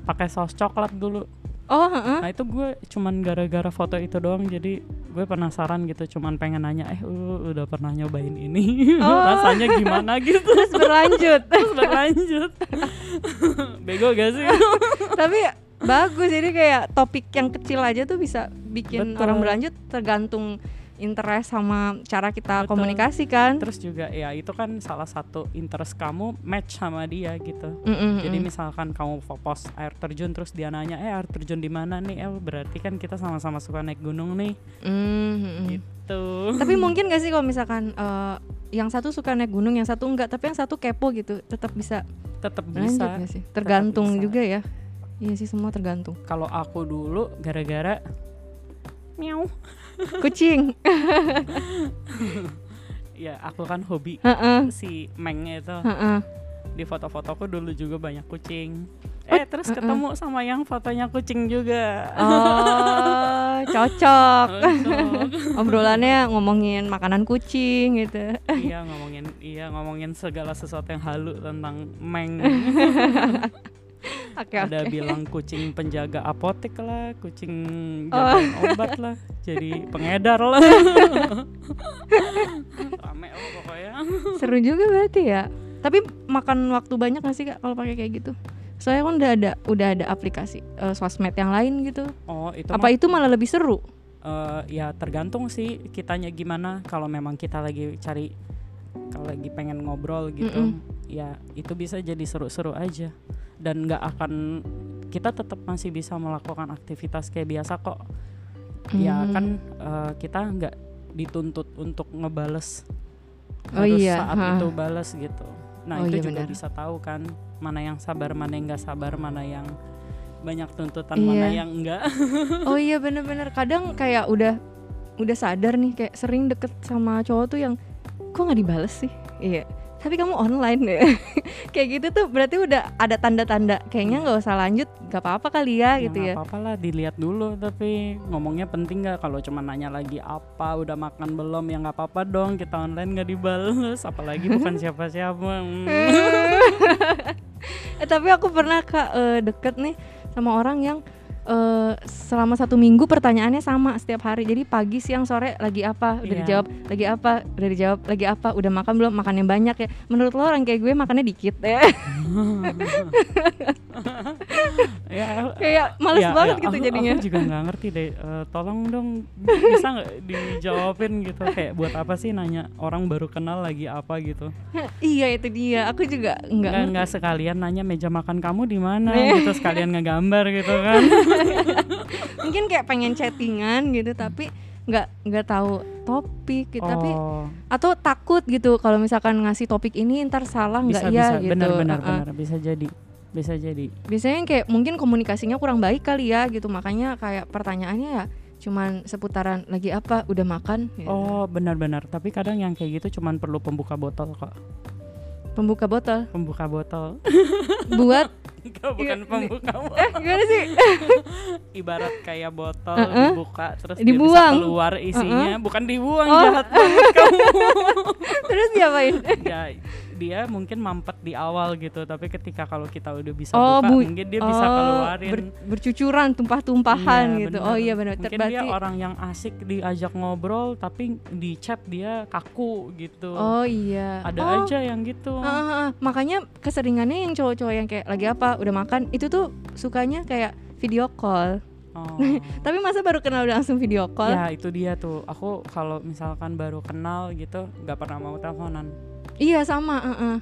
pakai saus coklat dulu. Oh, heeh. Nah itu gue cuman gara-gara foto itu doang jadi gue penasaran gitu cuman pengen nanya eh lu udah pernah nyobain ini Oh. rasanya gimana gitu terus berlanjut. terus berlanjut bego gak sih Tapi bagus jadi kayak topik yang kecil aja tuh bisa bikin Betul. orang berlanjut tergantung interest sama cara kita Betul. komunikasi kan. terus juga ya itu kan salah satu interest kamu match sama dia gitu jadi mm. misalkan kamu fo- post air terjun terus dia nanya eh air terjun di mana nih eh berarti kan kita sama-sama suka naik gunung nih Mm, mm, mm. gitu Tapi mungkin gak sih kalau misalkan eh, yang satu suka naik gunung, yang satu enggak, tapi yang satu kepo gitu, tetap bisa tetap bisa sih? Tergantung bisa. juga ya. Iya sih semua tergantung. kalau aku dulu gara-gara miau Kucing. ya aku kan hobi Heeh. si Meng itu Heeh. di foto-fotoku dulu juga banyak kucing Oh, eh terus ketemu sama yang fotonya kucing juga Oh, cocok. Cocok. Obrolannya ngomongin makanan kucing gitu. iya ngomongin iya ngomongin segala sesuatu yang halu tentang Meng Oke ada oke. bilang kucing penjaga apotek lah kucing Oh. jagain obat lah jadi pengedar lah rame lah pokoknya Seru juga berarti ya. Tapi makan waktu banyak gak sih kak kalau pakai kayak gitu? Soalnya kan udah ada udah ada aplikasi eh, sosmed yang lain gitu. oh itu Apa itu malah lebih seru? Eh, ya tergantung sih kitanya gimana kalau memang kita lagi cari kalau lagi pengen ngobrol gitu ya itu bisa jadi seru-seru aja dan nggak akan kita tetap masih bisa melakukan aktivitas kayak biasa kok ya Hmm. kan eh, kita nggak dituntut untuk ngebales Oh harus iya, saat ha. itu balas gitu nah Oh itu iya, juga benar. bisa tahu kan mana yang sabar mana yang nggak sabar mana yang banyak tuntutan Iya. mana yang enggak Oh iya bener-bener kadang kayak udah udah sadar nih kayak sering deket sama cowok tuh yang kok nggak dibales sih? Iya. Tapi kamu online ya. Kayak gitu tuh berarti udah ada tanda-tanda. Kayaknya nggak usah lanjut nggak apa-apa kali ya gitu ya. apa-apa lah dilihat dulu tapi ngomongnya penting nggak? Kalau cuma nanya lagi apa udah makan belum? Ya nggak apa-apa dong kita online nggak dibales. Apalagi bukan siapa-siapa Hmm. eh, tapi aku pernah kak eh, deket nih sama orang yang eh, selama satu minggu pertanyaannya sama setiap hari. Jadi pagi siang sore lagi apa? Udah Iya. dijawab lagi apa? Udah dijawab lagi apa? Udah makan belum? Makannya banyak ya. Menurut lo orang kayak gue makannya dikit ya ya kayak males ya, banget ya, gitu aku, jadinya. aku juga nggak ngerti deh Eh, tolong dong bisa nggak dijawabin gitu? Kayak buat apa sih nanya orang baru kenal lagi apa gitu? Iya itu dia. Aku juga nggak nggak sekalian nanya meja makan kamu di mana Nih. gitu sekalian ngegambar gitu kan. Mungkin kayak pengen chattingan gitu tapi nggak nggak tahu topik gitu tapi oh. atau takut gitu kalau misalkan ngasih topik ini ntar salah nggak ya bisa. Gitu. benar benar Uh-uh. benar. Bisa jadi bisa jadi biasanya kayak mungkin komunikasinya kurang baik kali ya gitu makanya kayak pertanyaannya ya cuman seputaran lagi apa udah makan gitu. Oh benar-benar. Tapi kadang yang kayak gitu cuman perlu pembuka botol kok. pembuka botol Pembuka botol. buat Enggak bukan Iya, pembuka botol. eh gimana sih Ibarat kayak botol Uh-uh. dibuka terus Dibuang. dia bisa keluar isinya, bukan dibuang Oh. jahat banget kamu. terus diapain ya dia mungkin mampet di awal gitu, tapi ketika kalau kita udah bisa Oh, buka, bu- mungkin dia bisa Oh, keluarin. ber- bercucuran tumpah-tumpahan Iya, gitu bener. oh iya benar Mungkin dia berarti orang yang asik diajak ngobrol tapi di chat dia kaku gitu. oh iya Ada Oh, aja yang gitu. Ah, ah, ah. makanya keseringannya yang cowok-cowok yang kayak lagi apa udah makan itu tuh sukanya kayak video call Oh. Tapi masa baru kenal udah langsung video call? ya itu dia tuh. Aku kalau misalkan baru kenal gitu nggak pernah mau teleponan. Iya sama, uh-uh.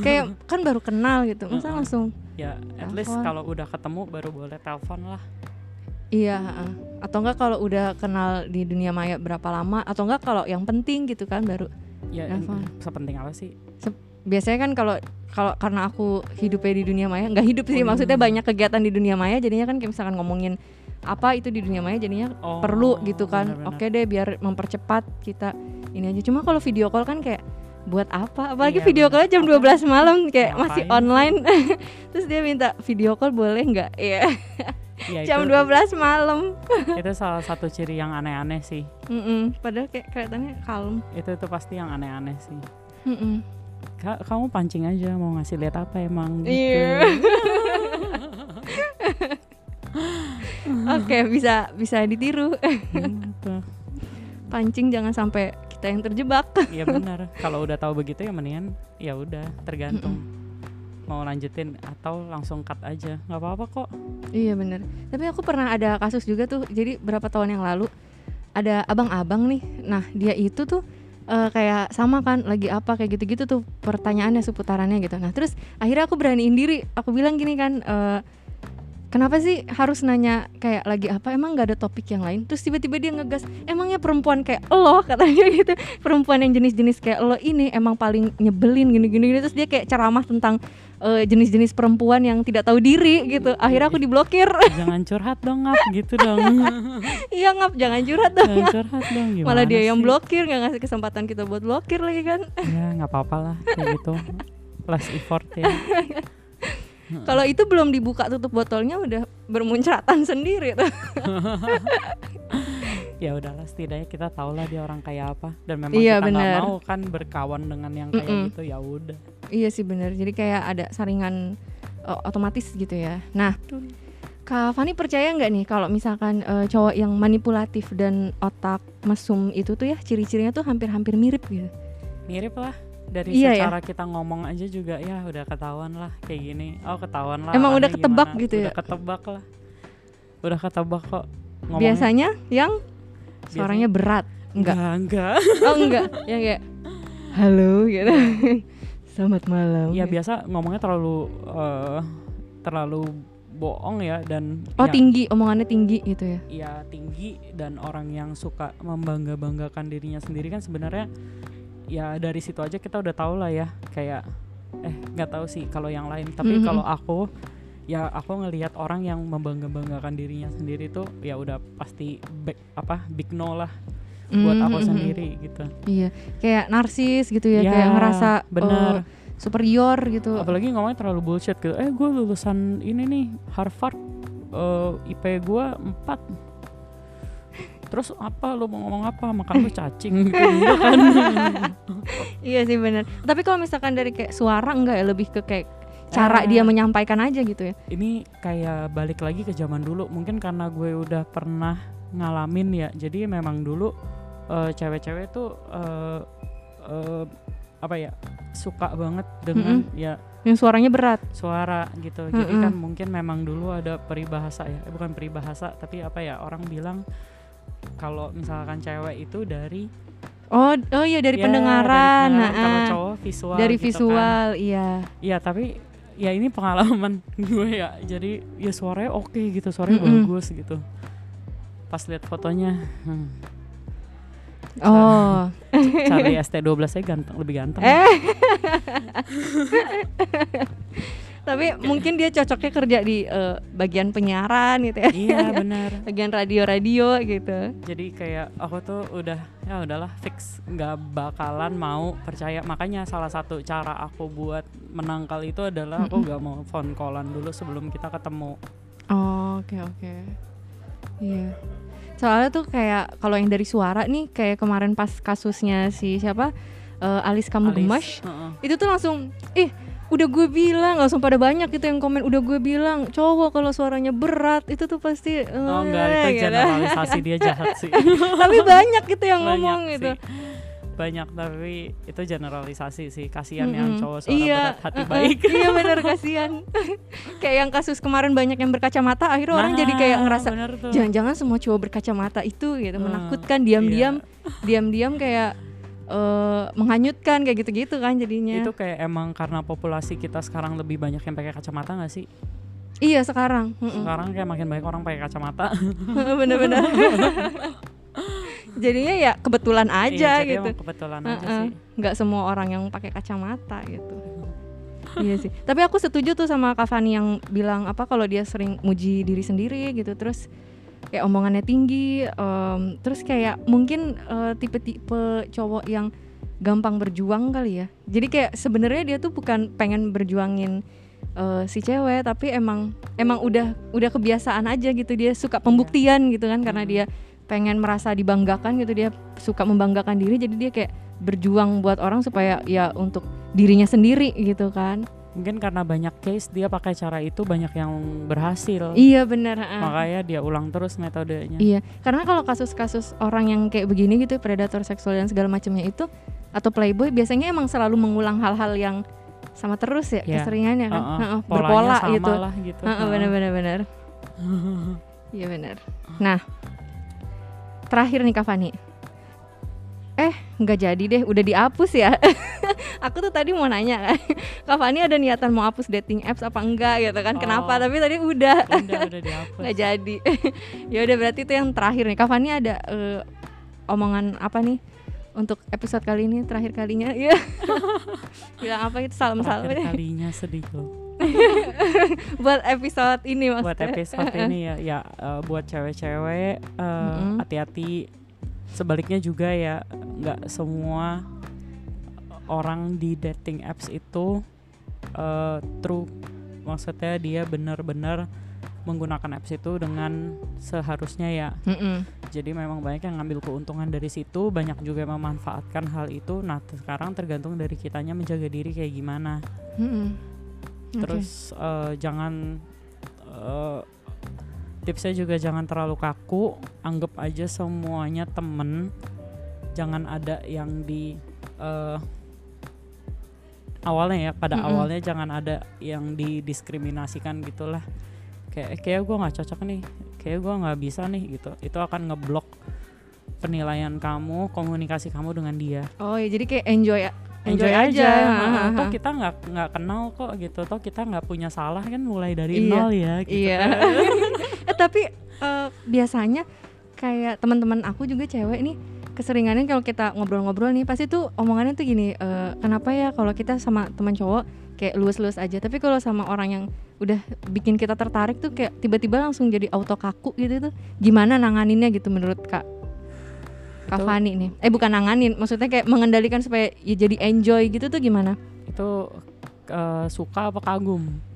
kayak kan baru kenal gitu, masa Uh-uh. langsung Ya at least Telepon. kalau udah ketemu baru boleh telepon lah. iya, uh-uh. atau enggak kalau udah kenal di dunia maya berapa lama, atau enggak kalau yang penting gitu kan baru. Ya Telepon. sepenting apa sih? Biasanya kan kalau kalau karena aku hidupnya di dunia maya, nggak hidup sih, Oh, maksudnya iya. banyak kegiatan di dunia maya, jadinya kan kayak misalkan ngomongin apa itu di dunia maya jadinya Oh, perlu gitu kan. benar-benar. Oke deh biar mempercepat kita ini aja. Cuma kalau video call kan kayak buat apa? Apalagi Iya, video callnya jam Apa? 12 malam kayak masih Ngapain? online. Terus dia minta video call boleh nggak? Ya, jam itu, 12 malam. itu salah satu ciri yang aneh-aneh sih. Mm-mm. Padahal kayak kelihatannya kalem. Itu itu pasti yang aneh-aneh sih. Mm-mm. Ka- kamu pancing aja mau ngasih lihat apa emang gitu. Iya. Oke, bisa bisa ditiru. Gitu. Pancing jangan sampai kita yang terjebak. Iya benar. Kalau udah tahu begitu ya mendingan ya udah tergantung mau lanjutin atau langsung cut aja nggak apa-apa kok. Iya bener Tapi aku pernah ada kasus juga tuh Jadi berapa tahun yang lalu Ada abang-abang nih Nah dia itu tuh eh, Kayak sama kan Lagi apa kayak gitu-gitu tuh Pertanyaannya seputarannya gitu Nah terus akhirnya aku beraniin diri Aku bilang gini kan eh, Kenapa sih harus nanya kayak lagi apa emang nggak ada topik yang lain terus tiba-tiba dia ngegas emangnya perempuan kayak lo katanya gitu perempuan yang jenis-jenis kayak lo ini emang paling nyebelin gini-gini gini. terus dia kayak ceramah tentang eh, jenis-jenis perempuan yang tidak tahu diri gitu akhirnya aku diblokir Jangan curhat dong ngap gitu dong. Iya ngap jangan curhat dong. Jangan curhat dong gimana Malah dia yang sih? blokir nggak ngasih kesempatan kita buat blokir lagi kan. Ya nggak apa-apa lah kayak gitu. Less effort ya. Kalau itu belum dibuka tutup botolnya udah bermuncratan sendiri tuh. ya udahlah setidaknya kita tahu lah dia orang kayak apa dan memang Iya, kita nggak mau kan berkawan dengan yang kayak Mm-mm. gitu ya udah. iya sih bener. Jadi kayak ada saringan eh, otomatis gitu ya. Nah, Kak Fani percaya nggak nih kalau misalkan eh, cowok yang manipulatif dan otak mesum itu tuh ya ciri-cirinya tuh hampir-hampir mirip gitu. Mirip lah dari Iya, ya. secara kita ngomong aja juga ya udah ketahuan lah kayak gini. Oh ketahuan lah. Emang udah ketebak gimana. gitu ya? Udah ketebak lah. Udah ketebak kok. Ngomongnya- Biasanya yang suaranya berat. Enggak. enggak. Oh enggak. Yang kayak halo gitu. Selamat malam. Ya biasa ngomongnya terlalu eh, terlalu bohong ya dan Oh ya, tinggi, omongannya tinggi gitu ya. ya tinggi dan orang yang suka membangga banggakan dirinya sendiri kan sebenarnya ya dari situ aja kita udah tahu lah ya kayak eh nggak tahu sih kalau yang lain tapi Mhm. kalau aku ya aku ngelihat orang yang membangga banggakan dirinya sendiri tuh ya udah pasti back apa big no lah buat aku Mhm. sendiri gitu Iya, kayak narsis gitu ya, Ya, kayak ngerasa bener. eh, superior gitu. apalagi ngomongnya terlalu bullshit gitu eh gue lulusan ini nih Harvard eh, IP gue 4 terus apa lu mau ngomong apa makan lu cacing gitu kan Iya sih bener. Tapi kalau misalkan dari kayak suara enggak ya lebih ke kayak cara Ah. dia menyampaikan aja gitu ya. ini kayak balik lagi ke zaman dulu mungkin karena gue udah pernah ngalamin ya jadi memang dulu eh, cewek-cewek tuh eh, eh, apa ya suka banget dengan ya Yang suaranya berat. suara gitu jadi Mm-mm. kan mungkin memang dulu ada peribahasa ya eh, bukan peribahasa tapi apa ya orang bilang kalau misalkan cewek itu dari Oh, oh iya dari ya, pendengaran. dari nah, kalau cowok visual dari gitu kan. visual, iya. Iya tapi ya ini pengalaman gue ya. Jadi ya suaranya oke gitu, suaranya Mm-mm. bagus gitu. Pas lihat fotonya, hmm, Oh. Charlie ST12 saya ganteng, lebih ganteng. Eh. Tapi mungkin dia cocoknya kerja di eh, bagian penyiaran gitu ya. Iya benar. Bagian radio-radio gitu. Jadi kayak aku tuh udah ya udahlah fix nggak bakalan mau percaya. Makanya salah satu cara aku buat menangkal itu adalah aku nggak mau phone callan dulu sebelum kita ketemu. Oh, oke oke. Iya. Soalnya tuh kayak kalau yang dari suara nih kayak kemarin pas kasusnya si siapa eh, Alis kamu gemas Heeh. itu tuh langsung ih udah gue bilang langsung pada banyak gitu yang komen udah gue bilang cowok kalau suaranya berat itu tuh pasti Oh enggak itu gitu. generalisasi dia jahat sih. tapi banyak gitu yang Banyak ngomong sih. gitu banyak tapi itu generalisasi sih kasihan yang Mm-mm. cowok suara iya, berat hati uh-uh, baik iya bener kasihan. kayak yang kasus kemarin banyak yang berkacamata, akhirnya orang jadi kayak Nah, ngerasa jangan-jangan semua cowok berkacamata itu gitu Hmm, menakutkan diam-diam diam-diam kayak eh, menghanyutkan kayak gitu-gitu kan jadinya. itu kayak emang karena populasi kita sekarang lebih banyak yang pakai kacamata nggak sih Iya sekarang. Sekarang kayak makin banyak orang pakai kacamata Bener-bener. jadinya ya kebetulan aja Iya, gitu. kebetulan aja Heeh. sih nggak semua orang yang pakai kacamata gitu iya sih tapi aku setuju tuh sama Kak Fani yang bilang apa kalau dia sering muji diri sendiri gitu terus kayak omongannya tinggi em, terus kayak mungkin eh, tipe-tipe cowok yang gampang berjuang kali ya. Jadi kayak sebenarnya dia tuh bukan pengen berjuangin eh, si cewek tapi emang emang udah udah kebiasaan aja gitu. Dia suka pembuktian gitu kan karena dia pengen merasa dibanggakan gitu. Dia suka membanggakan diri jadi dia kayak berjuang buat orang supaya ya untuk dirinya sendiri gitu kan mungkin karena banyak case dia pakai cara itu banyak yang berhasil. Iya benar ah. makanya dia ulang terus metodenya. Iya karena kalau kasus-kasus orang yang kayak begini gitu predator seksual dan segala macamnya itu atau playboy biasanya emang selalu mengulang hal-hal yang sama terus ya Iya. keseringannya kan? Heeh, Heeh, polanya berpola sama gitu. lah gitu. Heeh, Heeh. benar-benar benar. Iya benar. Nah terakhir nih Kak Fani. Eh nggak jadi deh udah dihapus ya aku tuh tadi mau nanya kan Kak Fani ada niatan mau hapus dating apps apa enggak gitu kan? Kenapa? Oh. tapi tadi udah. Udah udah dihapus. Nggak jadi. Ya udah berarti itu yang terakhir nih. Kak Fani ada eh, omongan apa nih untuk episode kali ini terakhir kalinya? Ya bilang apa itu? Salam salam. terakhir kalinya sedih loh. Buat episode ini buat maksudnya episode ini ya ya eh, buat cewek-cewek eh, Mm-mm. hati-hati. Sebaliknya juga ya nggak semua orang di dating apps itu eh, true maksudnya dia benar-benar menggunakan apps itu dengan seharusnya ya Mm-mm. jadi memang banyak yang ngambil keuntungan dari situ banyak juga yang memanfaatkan hal itu nah sekarang tergantung dari kitanya menjaga diri kayak gimana Mm-mm. Oke. terus eh, jangan eh, tipsnya juga jangan terlalu kaku anggap aja semuanya temen jangan ada yang di eh, awalnya ya pada Mm-mm. awalnya jangan ada yang didiskriminasikan gitulah kayak kayak gue nggak cocok nih kayak gue nggak bisa nih gitu itu akan ngeblok penilaian kamu komunikasi kamu dengan dia oh ya jadi kayak enjoy ya enjoy, aja, Hahaha. toh kita nggak nggak kenal kok gitu toh kita nggak punya salah kan mulai dari Iya. nol ya gitu iya kan. eh tapi eh, biasanya kayak teman-teman aku juga cewek nih keseringannya kalau kita ngobrol-ngobrol nih pasti tuh omongannya tuh gini eh, kenapa ya kalau kita sama teman cowok kayak luas-luas aja. Tapi kalau sama orang yang udah bikin kita tertarik tuh kayak tiba-tiba langsung jadi auto kaku gitu tuh gimana nanganinnya gitu menurut kak? Kak Itu- Fani nih. Eh bukan nanganin maksudnya kayak mengendalikan supaya ya jadi enjoy gitu tuh gimana? Itu eh, suka apa kagum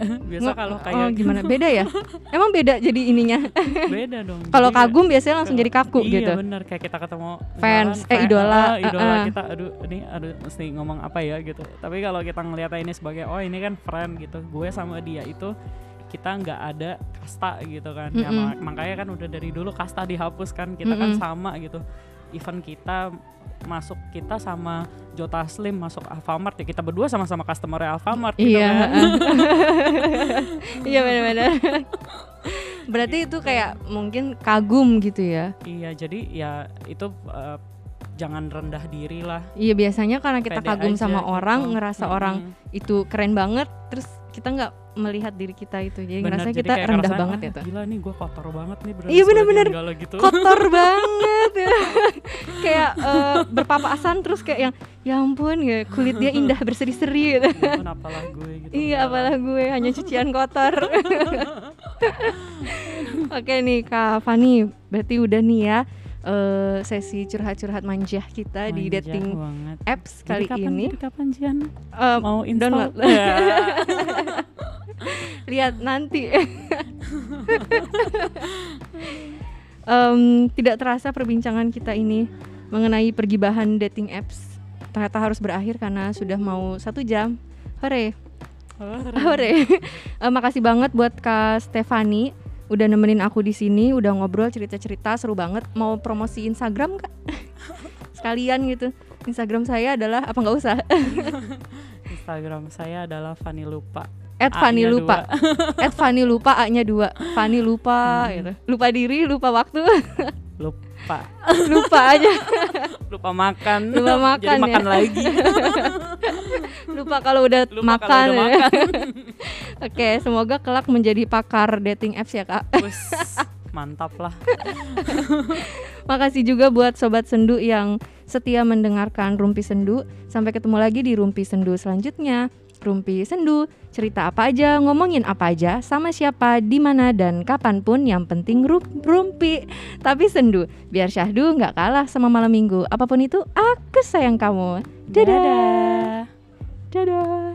biasa kalau oh, kayak gimana? Beda ya? Emang beda jadi ininya? Beda dong kalau ya- kagum biasanya langsung jadi kaku iya, gitu. bener. Kayak kita ketemu Fans, misalkan eh, idola, ah, idola uh-uh. kita aduh ini aduh mesti ngomong apa ya? gitu. Tapi kalau kita ngeliat ini sebagai oh ini kan friend gitu. Gue sama dia itu kita nggak ada kasta gitu kan. Ya Mm-mm. mak- makanya kan udah dari dulu kasta dihapus kan. Kita kan Mm-mm. sama gitu. Event kita masuk kita sama Jota Slim masuk Alfamart ya kita berdua sama-sama customer Alfamart gitu Iya, kan iya benar-benar. Berarti itu kayak mungkin kagum gitu ya. iya jadi ya itu eh, jangan rendah diri lah Iya biasanya karena kita pede kagum aja sama gitu. orang, ngerasa Mm-mm. orang itu keren banget, terus kita nggak melihat diri kita itu, jadi Bener, ngerasa jadi kita rendah banget "Ah, ya tuh. Gila nih gue kotor banget nih berarti Iya, bener-bener. enggak gitu. Kotor banget, kayak eh, berpapasan terus kayak yang ya ampun ya kulit dia indah berseri-seri gitu. Ya apalah gue gitu. Iya, apalah gue hanya cucian kotor. Oke nih Kak Fani, berarti udah nih ya eh, sesi curhat-curhat manja kita di Manja dating banget. apps Jadi kali kapan, ini. Jadi kapan Jian? Eh, Mau install? download. Ya. Lihat nanti. Em, tidak terasa perbincangan kita ini mengenai pergibahan dating apps ternyata harus berakhir karena sudah mau satu jam. Hore. Hore. Eh, makasih banget buat Kak Stefani udah nemenin aku di sini, udah ngobrol cerita-cerita seru banget. Mau promosi Instagram Kak? sekalian gitu. Instagram saya adalah apa nggak usah? Instagram saya adalah Fanny Lupa. At A-nya lupa. At Fanny lupa A-nya dua. Fanny lupa Hmm. gitu. Lupa diri, lupa waktu, Lupa. Lupa aja. Lupa makan. Lupa makan Jadi ya. makan lagi. lupa kalau udah Lupa makan. kalau udah makan. Oke, semoga kelak menjadi pakar dating apps ya, Kak. Mantap lah. Makasih juga buat sobat sendu yang setia mendengarkan Rumpi Sendu. Sampai ketemu lagi di Rumpi Sendu selanjutnya. Rumpi Sendu, cerita apa aja, ngomongin apa aja, sama siapa, di mana dan kapan pun yang penting ru- rumpi. Tapi sendu, biar syahdu nggak kalah sama malam minggu. Apa pun itu, aku sayang kamu. Dadah. Dadah. Dadah.